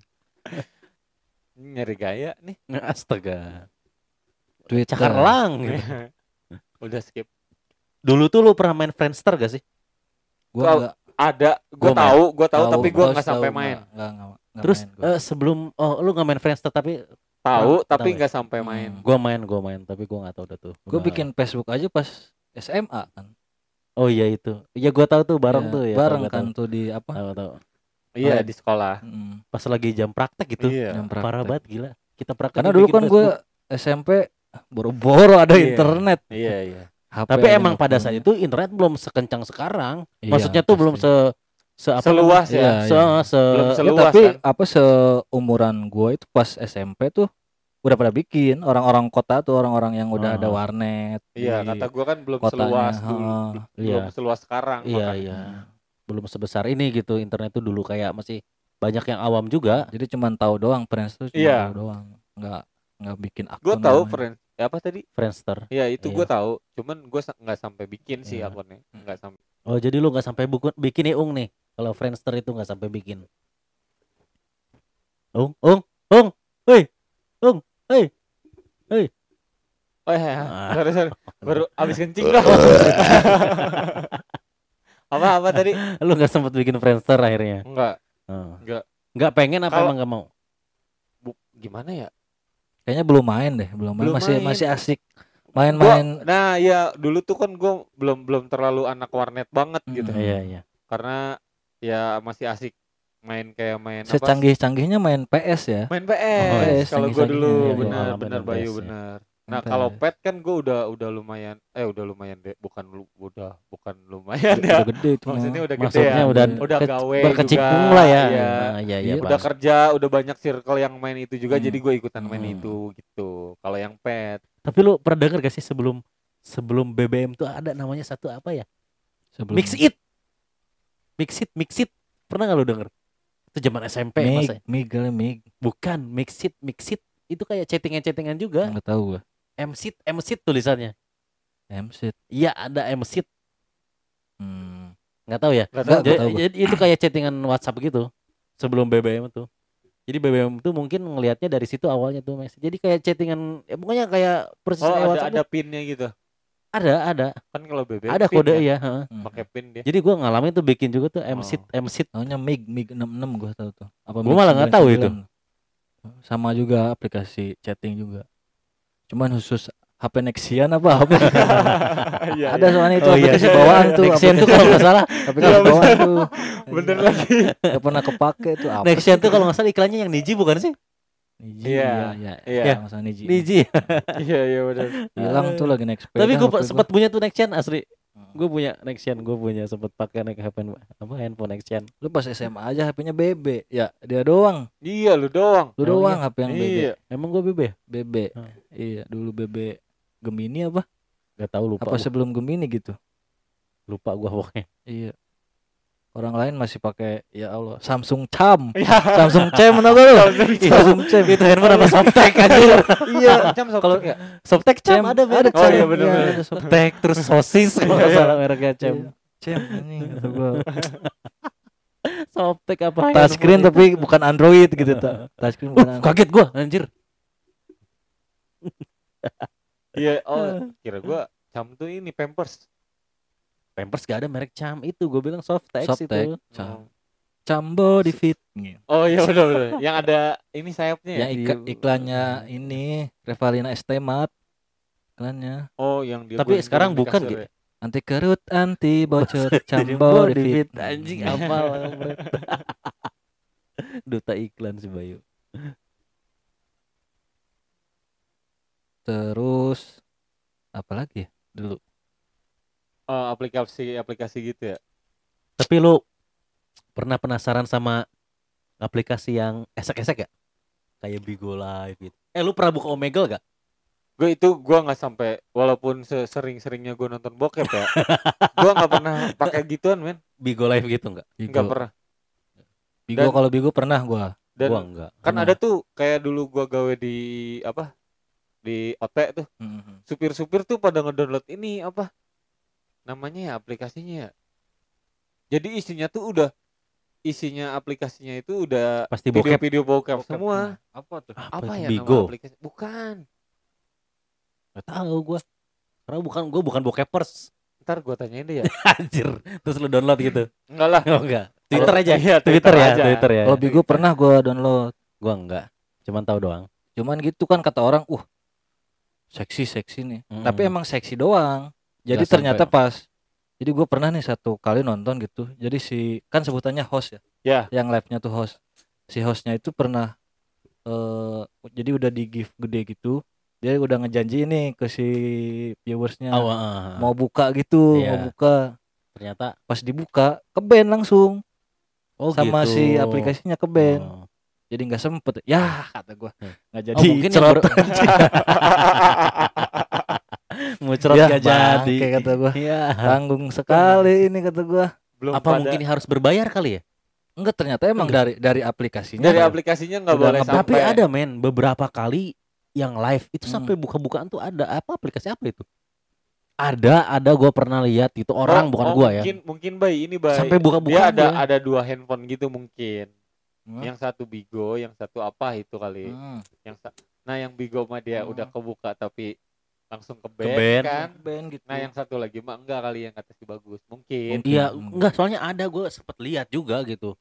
Nyari gaya nih. Astaga. Twitter Cakarlang gitu. <laughs> Udah skip. Dulu tuh lu pernah main Friendster gak sih? gua Kau- nggak Ada, Gua gua tahu, gua tahu tahu, tapi gua tahu, nggak sampai main. nggak- nggak- nggak- nggak Terus main gua. eh, sebelum oh lu gak main Friendster tapi Tahu, Tahu tapi nggak sampai Hmm. main. gua main, gua main tapi gua nggak tahu dah tuh. gue Gua- bikin Facebook aja pas SMA kan Oh iya itu. Iya gua tahu tuh bareng Ya, tuh ya. bareng kan tahu. tuh di apa Tahu tahu. Iya, Oh, di sekolah. Mm, Pas lagi jam praktek gitu. Iya. jam Parah praktek. banget gila. Kita praktek karena dulu kan gue. SMP boro-boro ada Iya. internet Iya, iya. HP Tapi emang pada punya. saat itu internet belum sekencang sekarang. Iya, Maksudnya tuh belum pasti. se se apa Seluas? Iya, ya. se iya. se Belum Ya, seluas tapi kan. apa seumuran gua itu pas SMP tuh udah pada bikin orang-orang kota tuh orang-orang yang udah Ah. ada warnet Iya, kata gua kan belum kotanya, seluas dulu. Di- Iya. Belum seluas sekarang. Iya makanya. iya. Belum sebesar ini gitu. Internet tuh dulu kayak masih banyak yang awam juga. jadi cuman tahu doang friends tuh cuma Iya. tahu doang nggak nggak bikin akun Gua tahu, friend. Ya, apa tadi? Friendster. Iya, itu Iya. gua tahu. Cuman sa- nggak sampai bikin sih Iya. akunnya. Nggak sampai. Oh jadi lu nggak sampai buku, bikin nih Ung nih. Kalau Friendster itu nggak sampai bikin. Ung, Ung, Ung, hei, Ung, hei. Oh iya, iya. Ah. sorry sorry. Baru <laughs> abis kencing dong. <laughs> apa apa tadi? Lu nggak sempet bikin Friendster akhirnya. Enggak, Oh. enggak. Nggak pengen apa Kalau- emang nggak mau? Bu, gimana ya? Kayaknya belum main deh belum main Belum masih main. masih asik main-main nah ya dulu tuh kan gua belum belum terlalu anak warnet banget gitu. Mm. Iya iya. Karena ya masih asik main kayak main apa? secanggih-canggihnya main PS ya Main PS. Oh, PS, kalau gua canggih-canggih. dulu Iya, iya, benar main Bayu PS, ya. benar. Nah, kalau pet kan gua udah udah lumayan eh udah lumayan deh, bukan lu udah bukan lumayan udah, ya. udah gede itu mah. Maksudnya udah gede Maksudnya ya. udah Udah ke- gawe berkecimpung juga, lah ya. iya. Nah, iya iya. Iya, udah Bang. kerja, udah banyak circle yang main itu juga, Hmm. jadi gue ikutan main Hmm. itu gitu. Kalau yang pet, Tapi lu pernah denger gak sih sebelum sebelum BBM tuh ada namanya satu apa ya? Sebelum Mix it. Mix it, mix it. Pernah gak lu denger? Itu zaman SMP Mig, masa. Mig Mig Bukan, mix it, mix it. Itu kayak chattingan-chattingan juga. nggak tahu gua MSit, MSit tulisannya. MC Iya, ada MSit. hmm. Nggak tahu ya. nggak Nggak, tahu. Jadi, tahu, gua. jadi itu kayak chattingan WhatsApp gitu. Sebelum BBM tuh. Jadi BBM tuh mungkin ngelihatnya dari situ awalnya tuh Mas. Jadi kayak chattingan ya pokoknya kayak persis Oh ada WhatsApp. ada pinnya gitu. ada, ada. Kan kalau BBM Ada kode ya, ya, heeh. Hmm. pakai pin dia. Jadi gua ngalamin tuh bikin juga tuh MSit, Oh. MSit. Taunya Mig Mig 66 gua tahu tuh. Apa Gua malah nggak tahu 99? Sama juga aplikasi chatting juga. Cuman khusus HP Nexian apa HP <laughs> Iya, ada iya. soalnya itu Oh iya. aplikasi bawaan tuh Nexian tuh kalau nggak salah, aplikasi Iya, bawaan tuh Bener lagi. Gak pernah kepake tuh apa Nexian tuh kalau nggak salah iklannya yang Niji bukan sih? Niji Iya, iya iya. iya sama Niji Niji. Iya iya benar. hilang tuh lagi sepeda Tapi gua HP sempat punya tuh Nexian asli. Hmm. Gue punya Nexian, gue punya sempat pakai naik handphone apa handphone Nexian. lu pas SMA aja HP-nya BB ya dia doang Iya lu doang. lu doang HP yang BB Iya. Emang gue BB? BB Hmm. iya dulu BB Gemini apa Gak tahu lupa. apa gua. sebelum Gemini gitu lupa gua pokoknya. iya orang lain masih pakai ya Allah Samsung Cham <laughs> Iya. Samsung Cham tau gak lu Samsung Cham Itu handphone apa <laughs> softtek anjir. Iya. Jam kalau ya. Softtek Cem ada merek Oh, iya, Cem. bener-bener. ada Softtek terus sosis kalau nggak salah mereknya Cem. Cam ini kata gua. <laughs> Softtek apa? touchscreen tapi bukan Android gitu tak touchscreen bukan Uh, Android. kaget gua anjir. Iya. Oh kira gua jam tuh ini Pampers. Pampers gak ada merek Cam itu gue bilang Softex, Softtek itu. Cham Cambo di fit Oh iya benar benar. Yang ada ini sayapnya ya. yang ika- iklannya ini Revalina Estemat iklannya Oh yang dia. Tapi sekarang bukan, kasur Gi. ya? anti kerut anti bocor <laughs> Cambo Body di fit anjing kampret. <laughs> Duta iklan si Bayu. terus apa lagi ya dulu Oh, aplikasi aplikasi gitu ya. Tapi lu pernah penasaran sama aplikasi yang esek-esek gak? Kayak Bigo Live gitu. Eh lu pernah buka Omegle gak? Gue itu gua nggak sampai walaupun sering-seringnya gua nonton bokep ya. gua nggak pernah pakai gituan men. Bigo Live gitu gak? Bigo Nggak pernah. Bigo Dan- kalau Bigo pernah gua Dan gua enggak. kan Pernah. ada tuh kayak dulu gua gawe di apa? Di OT tuh. Mhm. Supir-supir tuh pada ngedownload ini apa? Namanya ya aplikasinya ya. Jadi isinya tuh udah isinya aplikasinya itu udah Pasti bokep. video-video bokep semua. Apa tuh? Apa, Apa, ya Bigo? nama aplikasi? Bukan. Gak tahu gua. Karena bukan gua bukan bokepers. Ntar gua tanyain deh ya. <laughs> Anjir. Terus lu download gitu. Enggak lah. <laughs> Oh enggak. Twitter aja. Iya, Twitter, ya, aja. Twitter ya. Kalau Bigo pernah gua download. Gua enggak. Cuman tahu doang. Cuman gitu kan kata orang, uh seksi seksi nih. Mm-mm. Tapi emang seksi doang. Jadi Nggak ternyata sampai. pas. Jadi gue pernah nih satu kali nonton gitu. Jadi si kan sebutannya host ya. Ya. Yang live-nya tuh host. Si hostnya itu pernah eh jadi udah di gift gede gitu. Dia udah ngejanji nih ke si viewersnya Oh, ah. mau buka gitu, Iya. mau buka. ternyata Pas dibuka ke band langsung oh sama gitu. si aplikasinya ke band. Oh. Jadi nggak sempet. Ya kata Hmm. nggak Oh, jadi. mungkin yang cerot. ber- muncrat Ya, gak jadi. bangke kata gua. Iya. Tanggung sekali ini kata gua. Belum Apa pada- mungkin harus berbayar kali ya? Enggak ternyata emang Enggak. dari dari aplikasinya. dari ada. aplikasinya nggak boleh sampai Tapi ada men beberapa kali yang live itu Hmm. sampai buka-bukaan tuh ada apa aplikasi apa itu? Ada, ada gua pernah lihat itu orang Oh, bukan oh, gua ya. mungkin mungkin bay ini bay Sampai buka-bukaan dia ada dia. ada dua handphone gitu mungkin Hmm. yang satu Bigo yang satu apa itu kali Hmm. yang sa- nah yang Bigo mah dia Hmm. udah kebuka tapi langsung ke Ke band, band. kan band gitu. nah yang satu lagi mah enggak kali yang kata si bagus mungkin. Iya, Hmm. enggak soalnya ada gua sempet lihat juga gitu.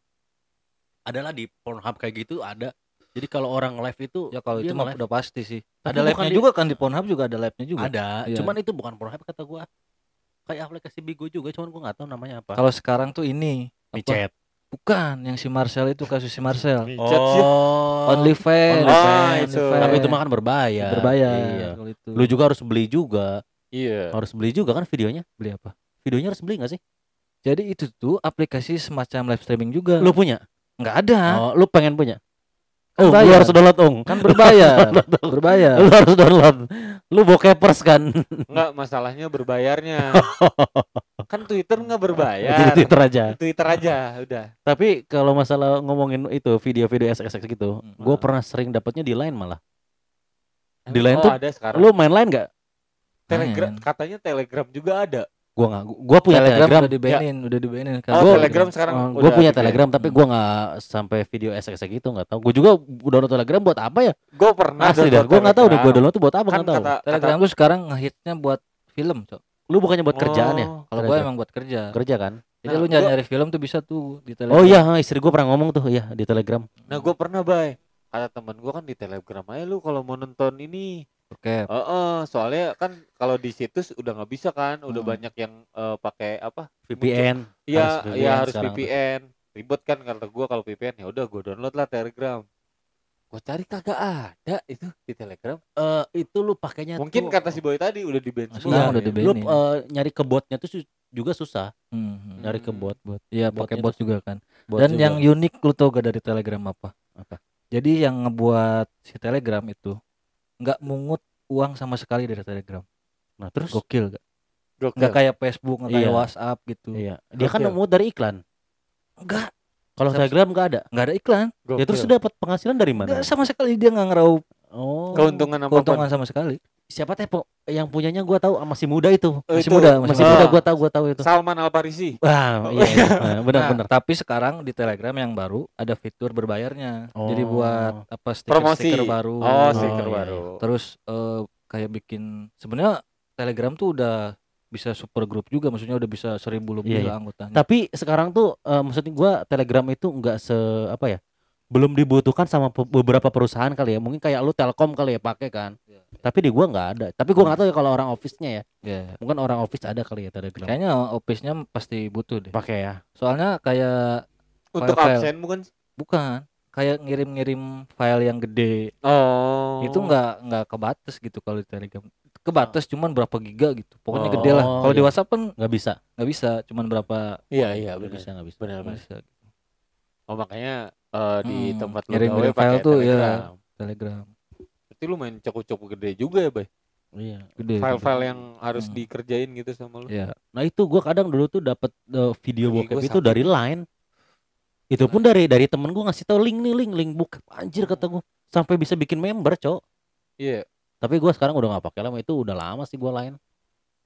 Adalah di Pornhub kayak gitu ada. Jadi kalau orang live itu ya kalau itu mah udah pasti sih. Tapi ada live-nya di- juga kan di Pornhub juga ada live-nya juga. ada, Iya. cuman itu bukan Pornhub kata gua. Kayak aplikasi Bigo juga, cuman gua nggak tahu namanya apa. Kalau sekarang tuh ini apa? Bukan, yang si Marcel itu kasus si Marcel. Oh. OnlyFans. Ah, OnlyFans. itu. Tapi itu mah kan berbayar. berbayar. Iya. Kalau itu. Lu juga harus beli juga. iya Harus beli juga kan videonya. beli apa? Videonya harus beli gak sih? Jadi itu tuh aplikasi semacam live streaming juga. Lu punya? nggak ada, Oh, lu pengen punya? Kan Oh, lu harus download, Ung. kan <laughs> berbayar. berbayar. Lu harus download. Lu bokepers kan? enggak masalahnya berbayarnya <laughs> kan Twitter nggak Di berbayar Twitter aja. Twitter aja udah Tapi kalau masalah ngomongin itu video-video SXX gitu, Hmm. gue pernah sering dapatnya di line malah. Di lain oh, tuh, ada sekarang Lu main line gak? telegram Main. katanya telegram juga ada Gua nggak. Gua punya Telegram, Telegram. udah dibanin, udah dibanin kan. oh Gua- telegram sekarang gue udah punya di-ban. Telegram tapi Hmm. gua nggak sampai video SXX gitu nggak tahu. Gue juga download Telegram buat apa ya? gue pernah Asli dah. Gue nggak tahu deh. Gue Telegram. download tuh buat apa kan nggak tahu. kata, Telegram tuh sekarang ngehitnya buat film, Cok. Lu bukannya buat kerjaan ya? Oh. Kalau gua Telegram. emang buat kerja. Kerja kan? Jadi Nah, lu nyari gua- nyari film tuh bisa tuh di Telegram. Oh iya, istri gue pernah ngomong tuh ya di Telegram. Nah gue pernah bay kata teman gue kan di telegram aja lu kalau mau nonton ini Oke. Heeh, soalnya kan kalau di situs udah nggak bisa kan udah Hmm. banyak yang eh, pakai apa VPN. Iya Harus VPN iya harus. VPN ribet kan kata gue kalau VPN ya udah gue download lah telegram gue cari kagak ada itu di telegram Eh itu lu pakainya mungkin tuh- kata si boy tadi udah di ban Nah, semua udah di-ban. lu eh, nyari ke botnya tuh su- juga susah Hmm. nyari ke bot bot Iya, pakai bot juga kan. bot Dan juga. yang unik lu tau gak dari Telegram apa? Apa? Jadi yang ngebuat si Telegram itu nggak mungut uang sama sekali dari Telegram. nah terus Gokil gak? Gokil. Nggak kayak Facebook, nggak kayak Iya. WhatsApp gitu. iya dia kan nemu dari iklan Enggak, kalau Telegram nggak ada nggak ada iklan. Gokil. ya terus dapat penghasilan dari mana Nggak sama sekali dia nggak ngeraup oh keuntungan apa keuntungan sama sekali. siapa teh yang punyanya gua tahu masih muda itu Eh, Masih itu, muda, masih Ah. muda gua tahu gua tahu itu Salman Al Farisi wah Oh, iya, iya. <laughs> Nah, benar Nah, benar Tapi sekarang di Telegram yang baru ada fitur berbayarnya. Jadi Oh. buat apa promosi stiker-stiker baru. oh Oh, stiker iya, baru Terus eh, kayak bikin sebenarnya Telegram tuh udah bisa super grup juga, maksudnya udah bisa seribu lebih Iya, lah iya. anggotanya. tapi sekarang tuh eh, maksudnya gua Telegram itu nggak se apa ya belum dibutuhkan sama pe- beberapa perusahaan kali ya. Mungkin kayak lu Telkom kali ya pakai kan. Iya. tapi di gua nggak ada. Tapi gua nggak tahu ya kalau orang office-nya ya. Ya, mungkin orang office ada kali ya Telegram. Kayaknya office-nya pasti butuh deh. pakai ya. Soalnya kayak untuk File-file. absen bukan bukan. Kayak ngirim-ngirim file yang gede. Oh. Itu nggak nggak kebatas gitu kalau di Telegram kebatas cuman berapa giga gitu. Pokoknya gede lah. Oh, kalau di iya. WhatsApp kan nggak bisa. nggak bisa cuman berapa iya iya nggak bisa nggak bisa. Benar bisa oh makanya eh, di Hmm, tempat lu gawe pakai file tuh, ya. Telegram. Telegram. Berarti lu main cokok-cokok gede juga ya bay? Iya gede file-file yang harus Hmm. dikerjain gitu sama lu. Ya nah itu gua kadang dulu tuh dapat eh, video Ih, bokep itu saking- dari line. Itu pun dari dari temen gua ngasih tahu link nih link link buka anjir kata gua. Sampai bisa bikin member, Cok. Iya. Tapi gua sekarang udah nggak pakai lama itu udah lama sih gua lain.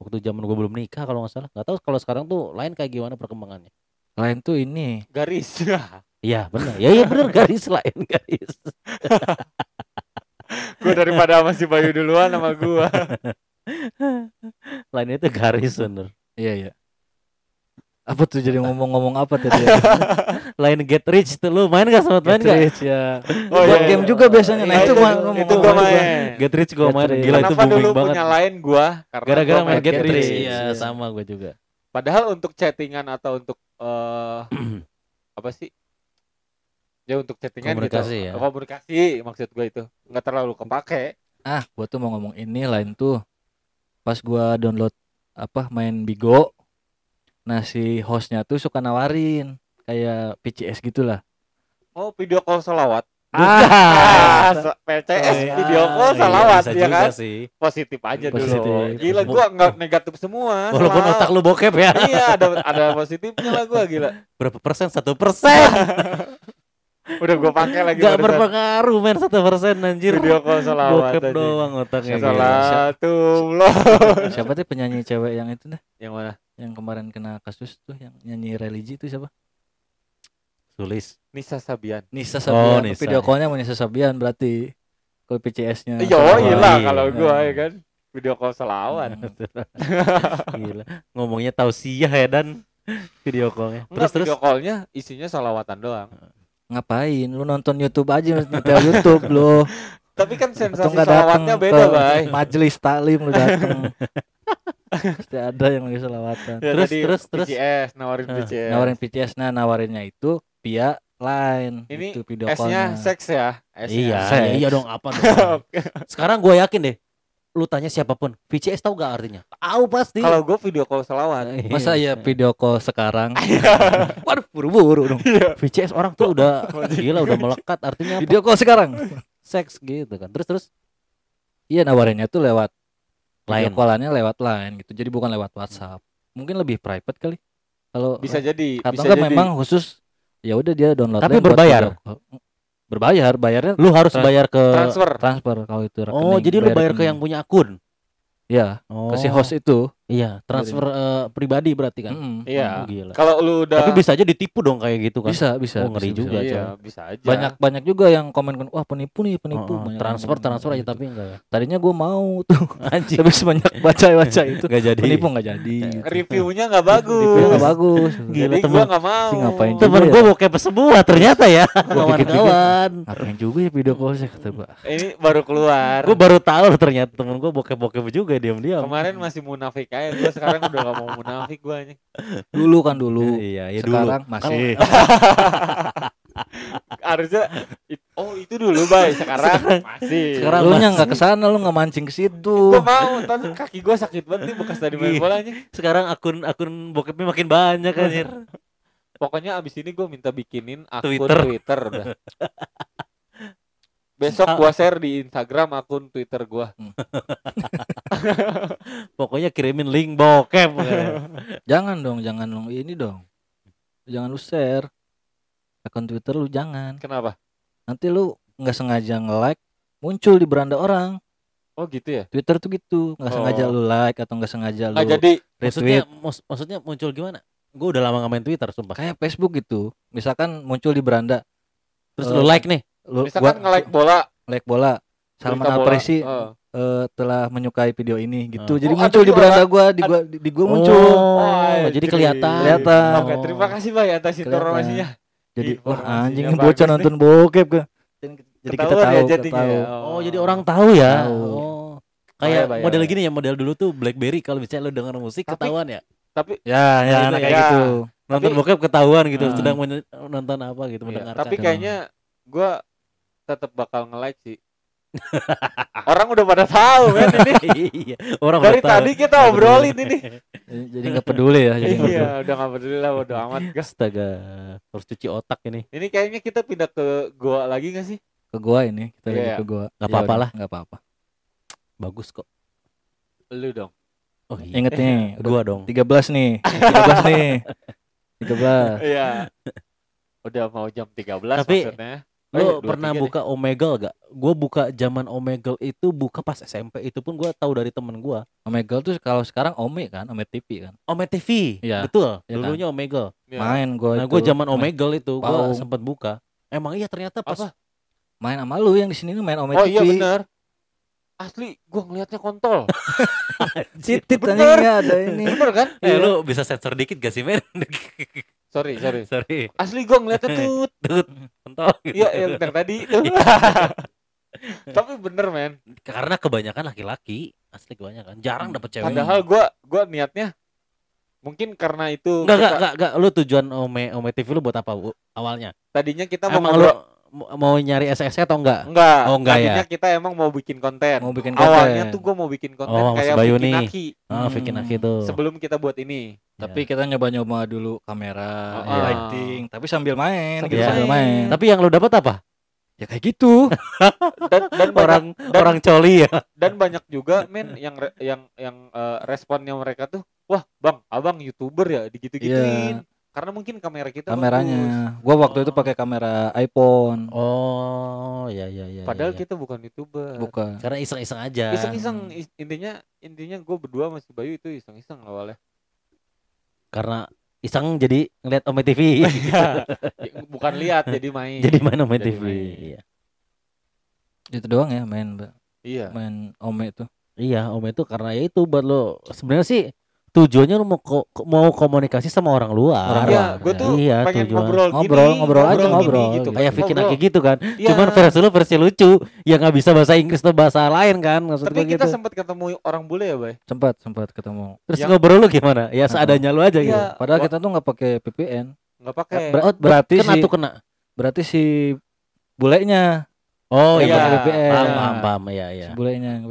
Waktu zaman gua belum nikah kalau nggak salah. Nggak tahu kalau sekarang tuh lain kayak gimana perkembangannya. Lain tuh ini. Garis. <laughs> Iya benar. Ya iya benar garis lain garis. <laughs> gue daripada sama si Bayu duluan sama gua. <laughs> lain itu garis bener. Iya iya. Apa tuh jadi ngomong-ngomong apa tadi? <laughs> Lain get rich tuh lu main gak sempat main Get gak? rich, ya. Oh, Buat iya, game iya. juga biasanya. Nah Iya, itu itu- itu juga. main. Get rich gua Get main gila itu Kenapa booming dulu banget. punya lain gua? Karena Gara-gara main get, Get rich. Rich, Iya, sama gua juga. Padahal untuk chattingan atau untuk eh apa sih? Ya untuk chattingan Komunikasi gitu. ya. Komunikasi maksud gua itu. nggak terlalu kepake. Ah, gua tuh mau ngomong ini lain tuh. Pas gua download apa main Bigo. Nah, si hostnya tuh suka nawarin kayak PCS gitulah. Oh, video call salawat. Ah, Ah, PCS Oh, video iya. call Iya, salawat bisa ya kan? sih. Positif aja Positif. dulu. Gila gua nggak negatif semua. Walaupun otak lu bokep ya. iya ada ada positifnya lah gua gila. Berapa persen? Satu persen. <laughs> Udah gua pakai lagi Gak barusan. berpengaruh men satu persen anjir. video call salawat Bokep aja. doang otaknya. gila. Salatullah. siapa tuh penyanyi cewek yang itu dah? Yang mana? Yang kemarin kena kasus tuh yang nyanyi religi itu siapa? Sulis. Nisa Sabian. Nisa Oh, Sabian. Nisa, Video ya. callnya mau Nisa Sabian berarti kalau PCS-nya. Iya, oh iya lah iya. kalau gua ya kan. Video call salawat. <laughs> <laughs> Gila. Ngomongnya tausiah ya dan video callnya. Enggak, Terus terus. video callnya isinya salawatan doang. Ngapain? Lu nonton YouTube aja nyetel YouTube lu. Tapi kan sensasi salawatnya beda, Bay. Majelis taklim lu datang. <laughs> Pasti ada yang lagi selawatan. Ya, Terus, tadi terus, terus. PCS, nawarin Eh, PCS. Nawarin PCS nah nawarinnya itu via line Ini itu video S-nya callnya. seks ya? S-nya. Iya, Seks. iya dong apa dong. <laughs> Sekarang gue yakin deh. Lu tanya siapa pun, VCS tahu gak artinya? Tahu pasti. Kalau gua video call salawat. Masa ya video call sekarang? <laughs> Waduh, buru-buru dong. Iya. VCS orang tuh udah <laughs> gila udah melekat artinya apa? video call sekarang. Seks gitu kan. Terus terus Iya nawarinnya tuh lewat video lain. callannya lewat line gitu. Jadi bukan lewat WhatsApp. Mungkin lebih private kali. Kalau Bisa jadi, atau bisa jadi. memang khusus ya udah dia download Tapi line berbayar? video. Berbayar, bayarnya Lu harus bayar ke transfer. transfer kalau itu rekening. Oh, jadi lu bayar ke yang punya akun. Iya, Oh. ke si host itu. Iya, transfer eh, pribadi berarti kan. Mm-mm. Iya. Oh, gila. Kalau lu udah Tapi bisa aja ditipu dong kayak gitu kan. Bisa, bisa. Oh, ngeri bisa, juga, bisa. Iya, bisa aja. Banyak banyak juga yang komen wah penipu nih, penipu. Oh, oh, transfer yang transfer aja gitu. tapi enggak ya. Tadinya gua mau <laughs> tuh, Anjing. tapi sebanyak baca-baca itu Enggak jadi. penipu nggak jadi. gitu. reviewnya nggak bagus. Reviewnya nggak bagus. Gila, Jadi temen. gua nggak mau. Si ngapain Temen gue ya. bokep semua ternyata ya kawan-kawan. Ngapain juga ya video call sih kata gua. Ini baru keluar. Gue baru tahu ternyata temen gue bokep-bokep juga diam-diam. Kemarin masih munafik aja. Gua sekarang udah gak mau munafik gua anjing. Dulu kan dulu. Iya, ya dulu. Sekarang masih. <laughs> Harusnya it- oh itu dulu, Bay. Sekarang masih. Sekarang Lu nya nggak ke sana, lu nggak mancing ke situ. gua mau, ntar kaki gua sakit banget nih bekas tadi main Iya. bola anjing. Sekarang akun akun bokepnya makin banyak anjir. <laughs> Pokoknya abis ini gua minta bikinin akun Twitter. Twitter, udah. <laughs> Besok Ah. gua share di Instagram akun Twitter gua. <laughs> Pokoknya kirimin link bokep. <laughs> Jangan dong, jangan lu ini dong. Jangan lu share. Akun Twitter lu jangan. Kenapa? Nanti lu nggak sengaja nge-like muncul di beranda orang. Oh gitu ya? Twitter tuh gitu, nggak sengaja Oh. lu like atau nggak sengaja lu Nggak jadi maksudnya retweet. mus- maksudnya muncul gimana? Gue udah lama nggak main Twitter sumpah. Kayak Facebook gitu. Misalkan muncul di beranda, Terus Eh, lu like nih. Lu misalkan nge-like bola, like bola. Salman Alpresi eh. eh, telah menyukai video ini gitu. Oh. Jadi Oh, muncul di beranda gua, di gua di, gua muncul. Oh, jadi kelihatan. Kelihatan. Oke, terima kasih Bay atas Kelihatan. informasinya. Jadi wah anjing bocah nih. nonton bokep kan. Jadi kita Ketahuan tahu, ya kita jadinya tahu. ya. Oh, jadi orang tahu ya. Tahu. Oh. Kayak Bayar, model bayar. gini ya, model dulu tuh BlackBerry kalau misalnya lu denger musik Tapi- ketahuan ya. Tapi Ya, ya, Gitu anak ya. kayak gitu. Nonton Tapi- bokep ketahuan gitu, Ah. sedang men- nonton apa gitu, Iya, mendengarkan. tapi kayaknya gua tetap bakal nge-like sih. <laughs> Orang udah pada tahu kan ini. <laughs> iya, orang Dari udah tahu. tadi kita obrolin ini. <laughs> Jadi nggak peduli ya. Jadi nggak iya, udah gak peduli lah, udah amat. gas. Astaga, harus cuci otak ini. Ini kayaknya kita pindah ke goa lagi gak sih? Ke gua ini, kita lagi Iya. ke gua. Nggak Ya apa-apa lah. nggak apa-apa. Bagus kok. Lu dong. Oh iya. Ingat nih, udah Gua dong. 13 nih. 13 nih. 13. Iya. udah mau jam 13 Tapi, maksudnya. Lo Eh, pernah 23 deh. buka Omegle gak? Gue buka zaman Omegle itu buka pas SMP itu pun gue tahu dari temen gue. Omegle tuh kalau sekarang Ome kan, Ome TV kan. Ome TV, Iya. betul. Iya kan? Dulunya Omegle. Iya. Main gua Nah itu. gue zaman Omegle itu gue sempat buka. Emang iya ternyata pas Apa? Main sama lu yang di sini nih main Ome Oh TV. iya benar. Asli gua ngelihatnya kontol. <laughs> Titit Bener. anjingnya ada ini. Bener kan? Eh Iya. lu bisa sensor dikit gak sih men? <laughs> Sorry, sorry. <laughs> Sorry. Asli gua ngeliatnya <laughs> tut. Tut, kontol gitu. Iya, yang tadi <laughs> itu. Tapi bener men. Karena kebanyakan laki-laki, asli kebanyakan. Jarang dapet cewek. Padahal gua gua niatnya mungkin karena itu Enggak, enggak, kita- enggak, enggak. Lu tujuan Ome Ome TV lu buat apa, Bu? Awalnya. tadinya kita mau Emang lu ngobrol mau- mau nyari SS atau enggak? enggak. Oh, enggak ya? tadinya kita emang mau bikin konten. Mau bikin konten. Awalnya tuh gua mau bikin konten Oh, kayak Bayu bikin nih. Aki Ah, Hmm. bikin aki tuh. sebelum kita buat ini. Tapi kita nyoba-nyoba dulu kamera, Ah. lighting, tapi sambil main, Sambil gitu, sambil main. Tapi yang lu dapat apa? ya kayak gitu. <laughs> Dan dan banyak, Orang dan- orang coli ya. dan banyak juga men yang re- yang yang eh, responnya mereka tuh, wah bang, abang youtuber ya, digitu-gituin. Karena mungkin kamera kita bagus. Kameranya. Gua waktu itu Oh. pakai kamera iPhone. Oh, ya ya ya. Padahal ya, ya. kita bukan youtuber. Bukan. karena iseng-iseng aja. Iseng-iseng is- intinya intinya gue berdua masih Bayu itu iseng-iseng awalnya. Karena iseng jadi ngeliat Ome TV. <laughs> Ya, <laughs> bukan lihat jadi main. jadi main Ome Jadi TV. main. Iya. Itu doang ya main, Mbak. Iya. Main Ome itu. Iya, Ome itu karena ya itu buat lo sebenarnya sih tujuannya lu mau ko- mau komunikasi sama orang luar. Orang Iya, luar, gue ya. tuh Iya, pengen tujuan. ngobrol gini, Ngobrol, ngobrol aja, gini ngobrol, gitu. gitu. Kayak Ngobrol. Naki gitu kan. Iya. Cuman versi lu versi lucu yang nggak bisa bahasa Inggris atau bahasa lain kan maksud Tapi gua kita gitu. sempat ketemu orang bule ya, Bay? Sempat sempat ketemu. Terus yang- ngobrol lu gimana? Ya seadanya lu aja gitu. Iya. Padahal Wah. kita tuh nggak pakai VPN. Nggak pakai. Ber- Oh, berarti kena si tuh kena. berarti si bulenya, Oh Yang iya. pakai VPN. Paham, paham, paham. Iya, iya. si bulenya yang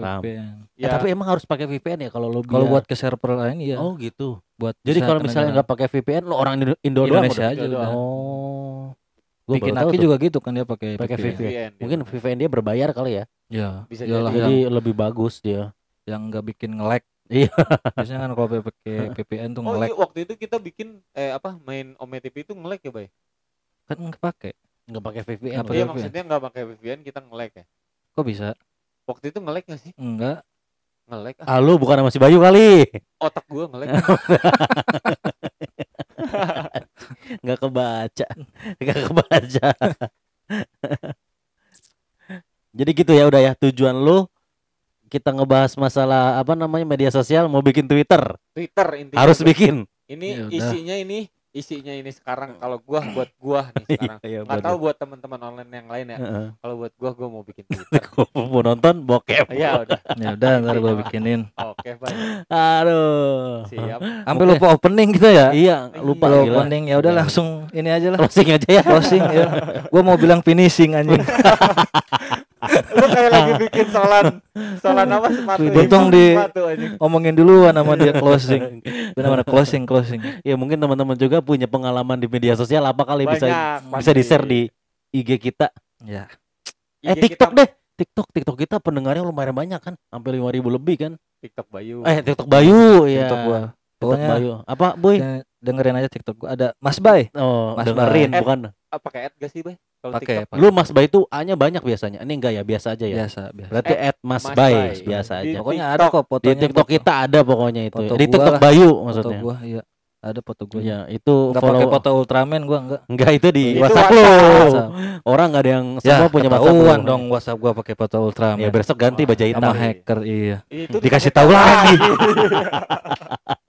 VPN. Eh, Ya, tapi emang harus pakai VPN ya kalau lu Kalau buat ke server lain iya. Oh gitu. buat Jadi kalau misalnya nggak pakai VPN lu orang Indo, Indo Indonesia aja udah. Oh. Gua Bikin Aki juga gitu kan dia pakai Pakai VPN. VPN. Mungkin VPN dia berbayar kali ya. Ya, Bisa iyalah, jadi. Yang, lebih bagus dia. yang nggak bikin nge-lag. Iya. Biasanya kan kalau pakai VPN tuh Oh nge-lag iya, waktu itu kita bikin eh apa main Ome TV itu nge-lag ya, Bay? kan nggak pakai. Nggak pakai VPN. Iya, maksudnya nggak pakai VPN kita nge-lag ya. Kok bisa? Waktu itu nge-lag nggak sih? Enggak. Nge-lag ah, Ah lu bukan sama si Bayu kali. otak gua nge-lag. <laughs> Nggak kebaca. Nggak kebaca. Jadi gitu ya udah ya tujuan lu kita ngebahas masalah apa namanya media sosial mau bikin Twitter Twitter intinya. harus bikin. Ini Ya udah. isinya ini isinya ini sekarang kalau gua buat gua nih <laughs> sekarang. Iya, Nggak tahu buat teman-teman online yang lain ya. Kalau buat gua gua mau bikin <laughs> Twitter. Gua mau nonton bokep. Iya udah. Ya udah ntar gua bikinin. Oke, baik. Aduh. Siap. Sampai lupa opening kita ya. Iya, lupa Kalau gila. opening ya udah langsung ini aja lah. Closing aja ya. Closing ya. Gua mau bilang finishing anjing. <laughs> Lu kayak lagi bikin solan solan apa sepatu. ya? Untung di- sepatu. Ngomongin duluan sama dia closing. Benar-benar closing closing. ya mungkin teman-teman juga punya pengalaman di media sosial apa kali bisa Banyak, bisa di share pasti. di IG kita. Ya. Eh IG TikTok kita- deh. TikTok TikTok kita pendengarnya lumayan banyak kan, sampai 5000 lebih kan. TikTok Bayu. Eh TikTok Bayu ya. TikTok gua. TikTok Pokoknya Bayu. Apa, Boy? de- dengerin aja TikTok gua ada Mas Bay. Oh, Mas dengerin Bay. bukan. Ah, pakai ad gak sih, Bay? Kalau Pakai TikTok. Lu Mas Bay itu A-nya banyak biasanya. Ini enggak ya, biasa aja ya. biasa biasa. Berarti Eh, at Mas, Mas Bay, Bay. biasa Di aja. Pokoknya TikTok. ada kok Di fotonya. TikTok foto- kita ada pokoknya itu. foto Di gua TikTok lah. Bayu foto maksudnya. gua iya. Ada foto gua. Iya, itu Enggak follow pakai foto Ultraman gua enggak. Enggak itu di Itu WhatsApp lu. WhatsApp. Orang enggak ada yang Ya, semua punya WhatsApp. lu. dong WhatsApp gua pakai foto Ultraman. Ya besok ganti baju hitam. sama hacker iya. Itu Dikasih tahu lagi. <laughs>